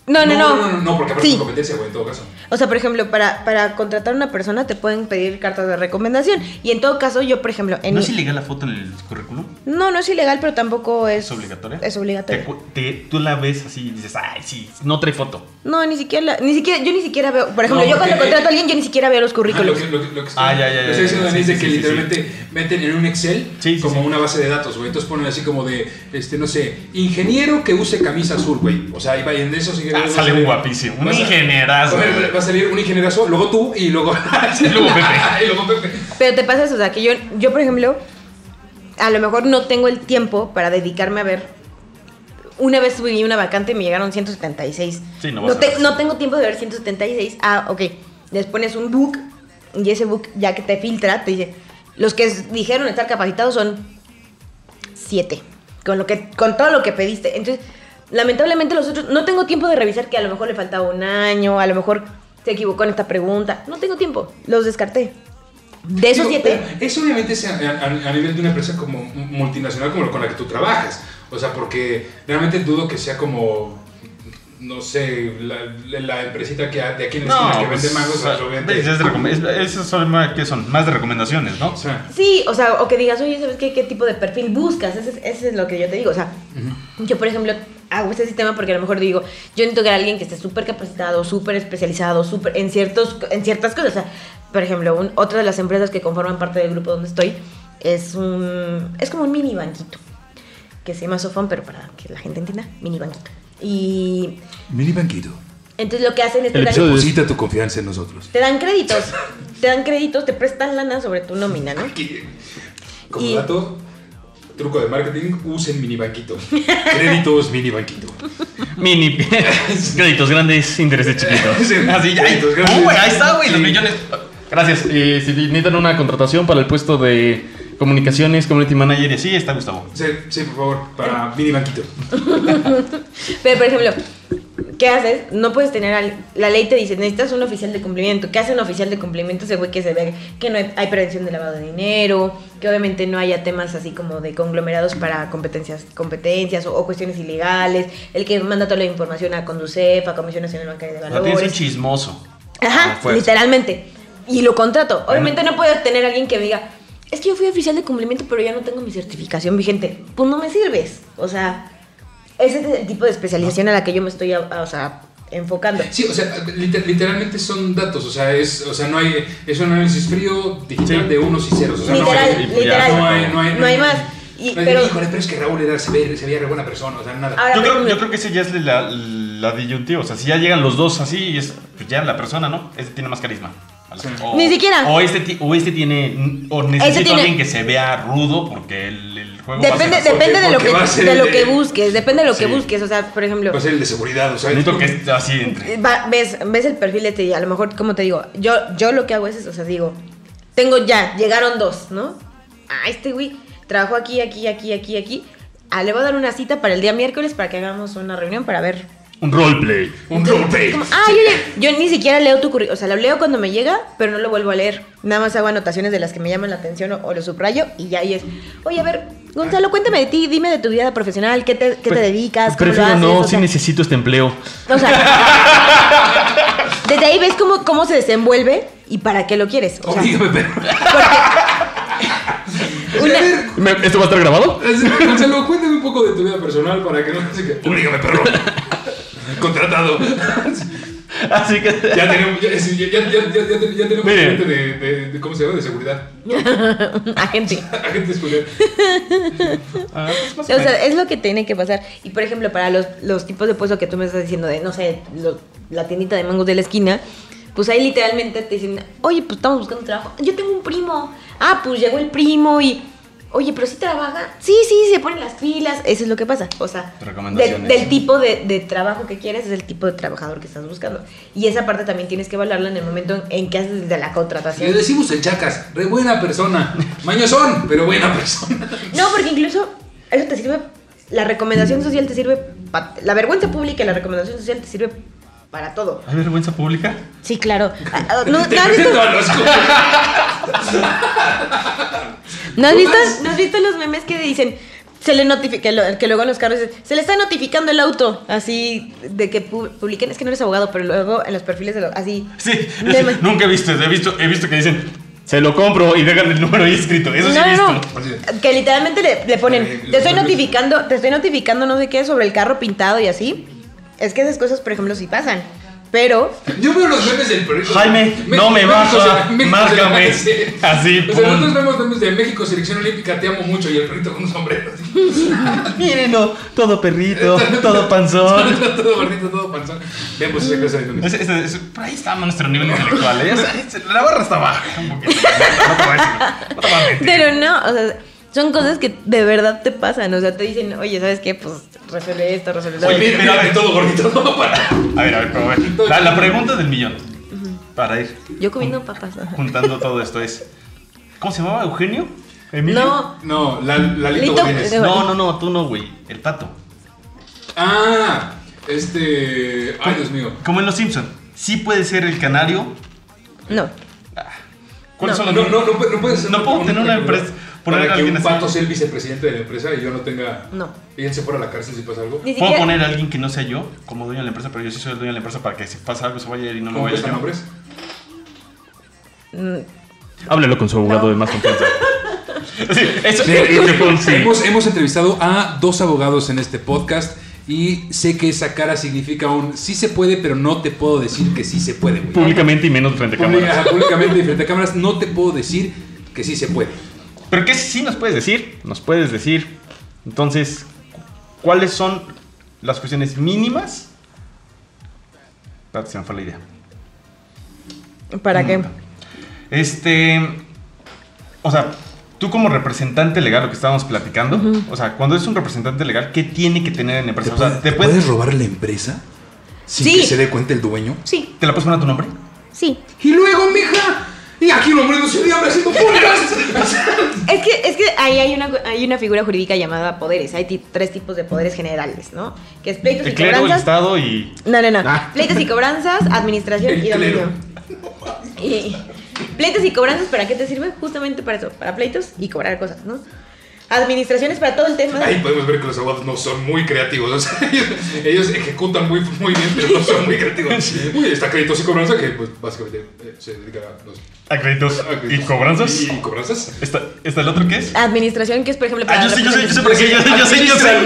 no, no, no. No, no, no, porque aparte Sí. es competencia, güey, en todo caso. O sea, por ejemplo, para, para contratar a una persona te pueden pedir cartas de recomendación. Y en todo caso, yo, por ejemplo, en ¿No mi- es ilegal la foto en el currículum? No, no es ilegal, pero tampoco es... ¿Es obligatoria? Es obligatoria. Te tú la ves así y dices, ay, sí, no trae foto. No, ni siquiera, la- ni siquiera, yo ni siquiera veo, por ejemplo, No, yo cuando contrato a alguien, yo ni siquiera veo los Ah, lo currículos. que, lo que, lo que Ah, ya, ya, ya, estoy diciendo es sí, de que sí, sí, literalmente meten en un Excel Sí, sí, como sí. una base de datos, güey. Entonces ponen así como de, este, no sé, ingeniero que use camisa azul, güey. O sea, ahí va en esos Ah, ingenieros. va a sale un ingenierazo. A salir un ingenierazo, luego tú y luego. Y luego Pepe. y luego Pepe. Pero te pasa eso, o sea, que yo, yo, por ejemplo, a lo mejor no tengo el tiempo para dedicarme a ver. Una vez subí una vacante y me llegaron 176. Sí, no no, vas a te- ver. no tengo tiempo de ver 176. Ah, ok. Les pones un book y ese book, ya que te filtra, te dice: Los que dijeron estar capacitados son 7. Con, lo que, con todo lo que pediste. Entonces, lamentablemente los otros, no tengo tiempo de revisar que a lo mejor le faltaba un año, a lo mejor se equivocó en esta pregunta. No tengo tiempo, los descarté. De esos Digo, siete. pero Eso obviamente es a, a- a nivel de una empresa como multinacional como con la que tú trabajas. O sea, porque realmente dudo que sea como, no sé, la, la- empresita que de aquí en la esquina que vende mangos. o sea, obviamente- es de recome- es- esos son más, ¿qué son? Más de recomendaciones, ¿no? o sea, Sí, o sea, o que digas, oye, ¿sabes qué, qué tipo de perfil buscas? Ese, es- ese es lo que yo te digo. O sea, yo, por ejemplo, hago este sistema porque a lo mejor digo, yo necesito que alguien que esté súper capacitado, súper especializado, súper en, ciertos, en ciertas cosas. O sea, por ejemplo, un- otra de las empresas que conforman parte del grupo donde estoy es un. Es como un mini banquito. Que se llama Sofón, pero para que la gente entienda, mini banquito. Y mini banquito. entonces lo que hacen es de- Deposita tu confianza en nosotros. te dan créditos. Te dan créditos, te prestan lana sobre tu nómina, ¿no? Aquí, Como Y- dato, truco de marketing, usen mini banquito. Créditos mini banquito. Mini créditos grandes, intereses chiquitos. Sí, Así ya. créditos Oh, grandes. ahí está, güey, los millones. Gracias. Eh, si necesitan una contratación para el puesto de comunicaciones, community manager y así, está Gustavo. Sí, sí, por favor, para mini banquito. Pero, por ejemplo, ¿qué haces? No puedes tener. al- la ley te dice, necesitas un oficial de cumplimiento. ¿Qué hace un oficial de cumplimiento? Ese güey que se ve que no hay, hay prevención de lavado de dinero, que obviamente no haya temas así como de conglomerados para competencias, competencias o, o cuestiones ilegales, el que manda toda la información a Conducef, a Comisión Nacional Bancaria de O sea, tienes un Valores. chismoso. Ajá, Ah, literalmente. Y lo contrato. Obviamente no puedes tener alguien que me diga, es que yo fui oficial de cumplimiento, pero ya no tengo mi certificación vigente. Pues no me sirves. O sea, ese es el tipo de especialización a la que yo me estoy, a- a- o sea, enfocando. Sí, o sea, liter- literalmente son datos, o sea, es, o sea, no hay, es un análisis frío digital Sí. de unos y ceros, o sea, literal, no hay, literal. no hay, no hay, No hay más. Y, no hay- pero, híjole, pero es que Raúl era, se, ve, se veía re buena persona, o sea, nada. Ahora, Yo creo, yo creo que ese ya es la, la disyuntiva. O sea, si ya llegan los dos así, es pues ya la persona, ¿no? Este tiene más carisma. Sí. O- Ni siquiera. O este, o este tiene. O necesito tiene- alguien que se vea rudo porque el, el juego va a depende, depende de lo que, va a ser de lo que de- busques, depende de lo que busques. O sea, por ejemplo, Va a ser el de seguridad, o sea, Necesito que esté así entre. va- ves, ves el perfil este y a lo mejor, como te digo, yo, yo lo que hago es eso, o sea, digo, tengo ya, llegaron dos, ¿no? Ah, este güey trabajó aquí, aquí, aquí, aquí, aquí. Ah, le voy a dar una cita para el día miércoles para que hagamos una reunión para ver. Un roleplay. un roleplay. ah, yo, ya- yo ni siquiera leo tu currículum, o sea, lo leo cuando me llega, pero no lo vuelvo a leer. Nada más hago anotaciones de las que me llaman la atención o, o lo subrayo y ya ahí es, oye, a ver, Gonzalo, cuéntame de ti, dime de tu vida profesional, ¿qué te, qué te dedicas? ¿Cómo lo Prefiero haces? no, O sí sea, necesito este empleo. o sea, desde ahí ves cómo, cómo se desenvuelve y para qué lo quieres. O sea, Dígame, pero. una- Me- ¿Esto va a estar grabado? Gonzalo, cuéntame un poco de tu vida personal para que no se que. Dígame, perro. Contratado. Así que. Ya tenemos, ya, sí, ya, ya, ya, ya, ya- ya tenemos Mire. gente de, de, de- ¿cómo se llama? De seguridad. agente. Agente de seguridad. Ah, pues más O sea, es lo que tiene que pasar. Y por ejemplo, para los, los tipos de puesto que tú me estás diciendo, de no sé, lo- la tiendita de mangos de la esquina, pues ahí literalmente te dicen, oye, pues estamos buscando trabajo. Yo tengo un primo. Ah, pues llegó el primo y. Oye, pero sí trabaja. Sí, sí, se ponen las pilas. Eso es lo que pasa. O sea, Recomendaciones. del, del tipo de, de trabajo que quieres es el tipo de trabajador que estás buscando. Y esa parte también tienes que evaluarla en el momento en, en que haces de la contratación. Le decimos el chacas, re buena persona. Mañosón, pero buena persona. No, porque incluso eso te sirve, la recomendación social te sirve, pa- la vergüenza pública y la recomendación social te sirve para todo. ¿Hay vergüenza pública? Sí, claro. Ah, ah, ¿No, Te ¿no has visto, ¿no has visto, no has visto los memes que dicen, se le notifica, que, luego en los carros dicen, se le está notificando el auto, así, de que pu- publiquen, es que no eres abogado, pero luego en los perfiles de los, así. Sí, es- nunca he visto. He visto, he visto que dicen, se lo compro y dejan el número ahí escrito. Eso sí no, he visto. no. Que literalmente le, le ponen, te estoy notificando, te estoy notificando no sé qué sobre el carro pintado y así. Es que esas cosas, por ejemplo, sí pasan. Pero Yo veo los memes del perrito. Jaime, no me México baja, México márcame. Así, O sea, nosotros vemos memes de México, selección olímpica, te amo mucho, y el perrito con un sombrero. Mírenlo, todo perrito, todo panzón. todo gordito, todo panzón. Vemos esa clase de. Es- es- es- por ahí está nuestro nivel intelectual, ¿eh? O sea, es- la barra está baja un poquito. No. Pero no, o sea, son cosas que de verdad te pasan. O sea, te dicen, oye, ¿sabes qué? Pues resuelve esto, resuelve lo Oye, mira, mira, de todo gordito, no para. A ver, a ver, pero a ver. La, la pregunta del millón. Para ir Yo comiendo papas. ajá. juntando todo esto es. ¿Cómo se llamaba? ¿Eugenio? ¿Emilio? No, No, la, Lalito Lito- No, no, no, tú no, güey. El pato. Ah, este. Ay, Dios mío. Como en Los Simpson. Sí puede ser el canario. No. ¿Cuáles No. son No, los no, no, puede- no puedes ser No puedo tener una empresa- poner a Para que alguien un pato sea el vicepresidente de la empresa y yo no tenga. No. Y él se fuera a la cárcel si pasa algo. Ni ¿Puedo poner a alguien que no sea yo como dueño de la empresa, pero yo sí soy el dueño de la empresa para que si pasa algo se vaya y no me ¿Cómo vaya cuestan yo? nombres? Mm, Háblelo con su abogado No. de más confianza. sí, eso Sí, es lo que puedo decir. hemos, hemos entrevistado a dos abogados en este podcast y sé que esa cara significa un sí se puede, pero no te puedo decir que sí se puede, güey. Públicamente y menos frente a cámaras. públicamente y frente a cámaras no te puedo decir que sí se puede. Pero ¿qué sí nos puedes decir? Nos puedes decir, entonces, ¿cuáles son las cuestiones mínimas? Espérate, se me fue la idea. ¿Para qué? Este, o sea, tú como representante legal, lo que estábamos platicando, o sea, cuando es un representante legal, ¿qué tiene que tener en la empresa? O sea, ¿te, puedes, robar la empresa sin Sí. que se dé cuenta el dueño? Sí, ¿Te la puedes poner a tu nombre? sí. Y luego, mija, y aquí lo muriéndose un diablo haciendo podcast. Es que, es que ahí hay una, hay una figura jurídica llamada poderes. Hay tres tipos de poderes generales, ¿no? Que es pleitos El y clero, el cobranzas. Estado y... No, no, no. Ah. Pleitos y cobranzas, administración El y dominio. clero. Y pleitos y cobranzas, ¿para qué te sirve? Justamente para eso, para pleitos y cobrar cosas, ¿no? Administraciones para todo el tema. Ahí podemos ver que los abogados no son muy creativos. O sea, ellos, ellos ejecutan muy, muy bien, pero no son muy creativos. Uy, está créditos y cobranza, que pues básicamente eh, se dedica a los a y créditos cobranzas. Y, y cobranzas. ¿Está, ¿Está el otro qué es? Administración, que es, por ejemplo, para Ah, yo sé, yo sé, yo sé, porque yo sé, yo sé, yo sé.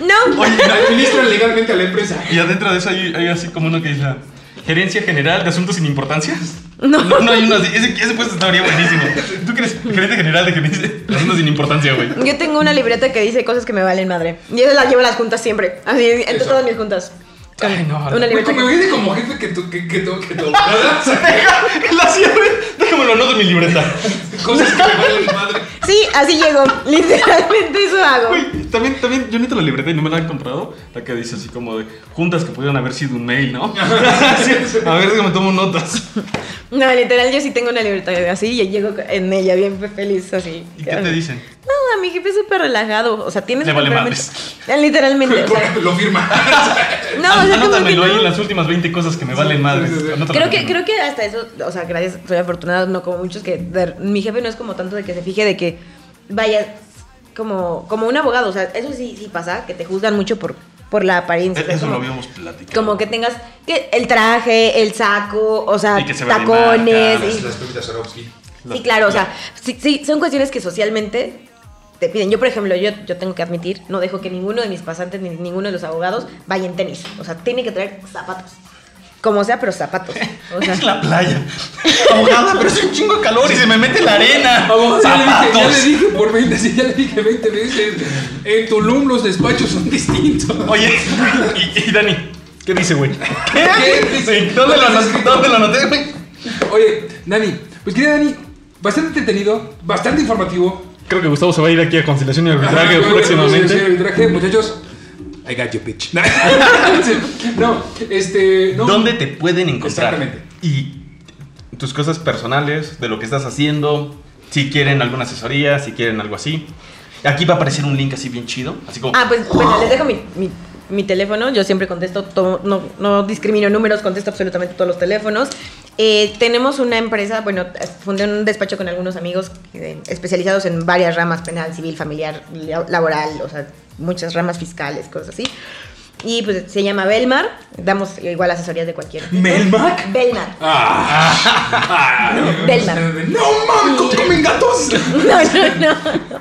No, Oye, Administran legalmente a la empresa. y adentro de eso hay, hay así como uno que dice Gerencia General de Asuntos sin Importancia. No. No, no hay uno así. Ese, ese puesto estaría buenísimo. ¿Tú crees gerente general de gerencia de asuntos sin importancia, güey? yo tengo una libreta que dice cosas que me valen madre. Y esa la llevo a las juntas siempre. Así, entre Eso. todas mis juntas. Ay, no, una libreta como que- me viene como jefe que tú, que, que tú, que tú. La cierre. Déjamelo anoto en mi libreta. Cosas que me valen madre. Sí, así llego. Literalmente eso hago. Güey, también, también, yo necesito la libreta y no me la han comprado. La que dice así como de juntas que pudieron haber sido un mail, ¿no? Sí, a ver, déjame tomo notas. No, literal, yo sí tengo una libreta así y llego en ella bien feliz, así. ¿Y qué te dicen? No, mi jefe es súper relajado. O sea, tienes Le vale madres. Ya, Literalmente. O sea, Lo firma. no, o sea, Anótamelo ahí no. en las últimas 20 cosas que me valen madres. Creo que, creo que hasta eso, o sea, gracias, soy afortunada, no como muchos que de- mi jefe no es como tanto de que se fije de que vaya como, como un abogado, o sea, eso sí, sí pasa, que te juzgan mucho por, por la apariencia. Eso como, lo habíamos platicado. como que tengas que el traje, el saco, o sea, Y que se vea de tacones. marca, y- Las pepitas Swarovski. sí, claro, o sea, sí, sí, son cuestiones que socialmente te piden. Yo, por ejemplo, yo, yo tengo que admitir, no dejo que ninguno de mis pasantes ni ninguno de los abogados vaya en tenis. O sea, tiene que traer zapatos. Como sea, pero zapatos. O sea, Es la playa. Abogada, pero es un chingo de calor y se me mete la arena. Ya, le dije, ya le Zapatos. dije por 20, sí, ya le dije 20 veces. En Tulum los despachos son distintos. Oye, y, y Dani, ¿qué dice, güey? ¿Qué dice? Sí, ¿Dónde lo anoté? ¿Dónde lo anoté, güey? Oye, Dani, pues querida Dani, bastante entretenido, bastante informativo. Creo que Gustavo se va a ir aquí a conciliación y arbitraje Ajá, próximamente. sí, sí, arbitraje, muchachos. I got you, bitch. no, este. No. ¿Dónde te pueden encontrar? Exactamente. Y tus cosas personales, de lo que estás haciendo, si quieren alguna asesoría, si quieren algo así. Aquí va a aparecer un link así bien chido, así como... Ah, pues bueno, les dejo mi, mi, mi teléfono. Yo siempre contesto, todo, no, no discrimino números, contesto absolutamente todos los teléfonos. Eh, tenemos una empresa, bueno, fundé un despacho con algunos amigos eh, especializados en varias ramas, penal, civil, familiar, la- laboral, o sea, muchas ramas fiscales, cosas así. Y pues se llama Belmar, damos igual asesorías de cualquier. ¿Melmac? Belmar. Ah, Belmar. No mames, comen gatos. No, no, no.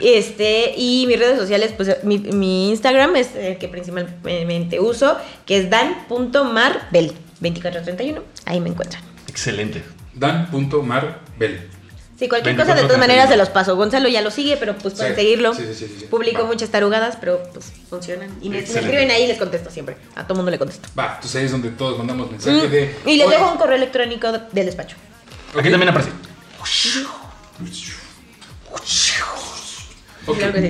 Este, y mis redes sociales, pues mi, mi Instagram es el que principalmente uso, que es dan.marbel 2431. Ahí me encuentran. Excelente. Dan.marbel. Sí, cualquier 24, cosa de todas 31. maneras se los paso. Gonzalo ya lo sigue, pero pues pueden Sí. seguirlo. Sí, sí, sí, sí, sí. Publico Va. muchas tarugadas, pero pues funcionan. Y me, escriben ahí y les contesto siempre. A todo mundo le contesto. Va, entonces ahí es donde todos mandamos mensaje Mm, de. Y les dejo un correo electrónico del despacho. Aquí también aparece. ok. Claro que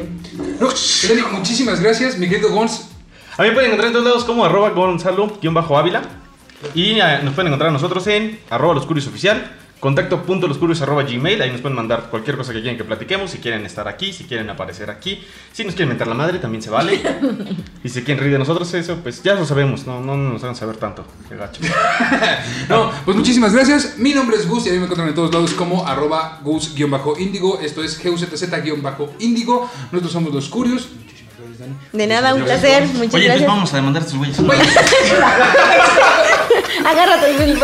sí. Muchísimas gracias, mi querido Gons. A mí me pueden encontrar en todos lados como arroba gonzalo-ávila. Y eh, nos pueden encontrar a nosotros en arroba los curios oficial. Contacto.loscurios.gmail, ahí nos pueden mandar cualquier cosa que quieran que platiquemos, si quieren estar aquí, si quieren aparecer aquí, si nos quieren mentar la madre, también se vale. y si quieren reír de nosotros, eso, pues ya lo sabemos, no, no nos hagan saber tanto, qué gacho. No, pues muchísimas gracias. Mi nombre es Gus y a mí me encuentran en todos lados como arroba gus-índigo. Esto es GUZZ-índigo. Nosotros somos los Curios. Muchísimas gracias, Dani. De nada, un placer. Muchas Oye, gracias. pues vamos a demandar a estos güeyes. Agárrate, el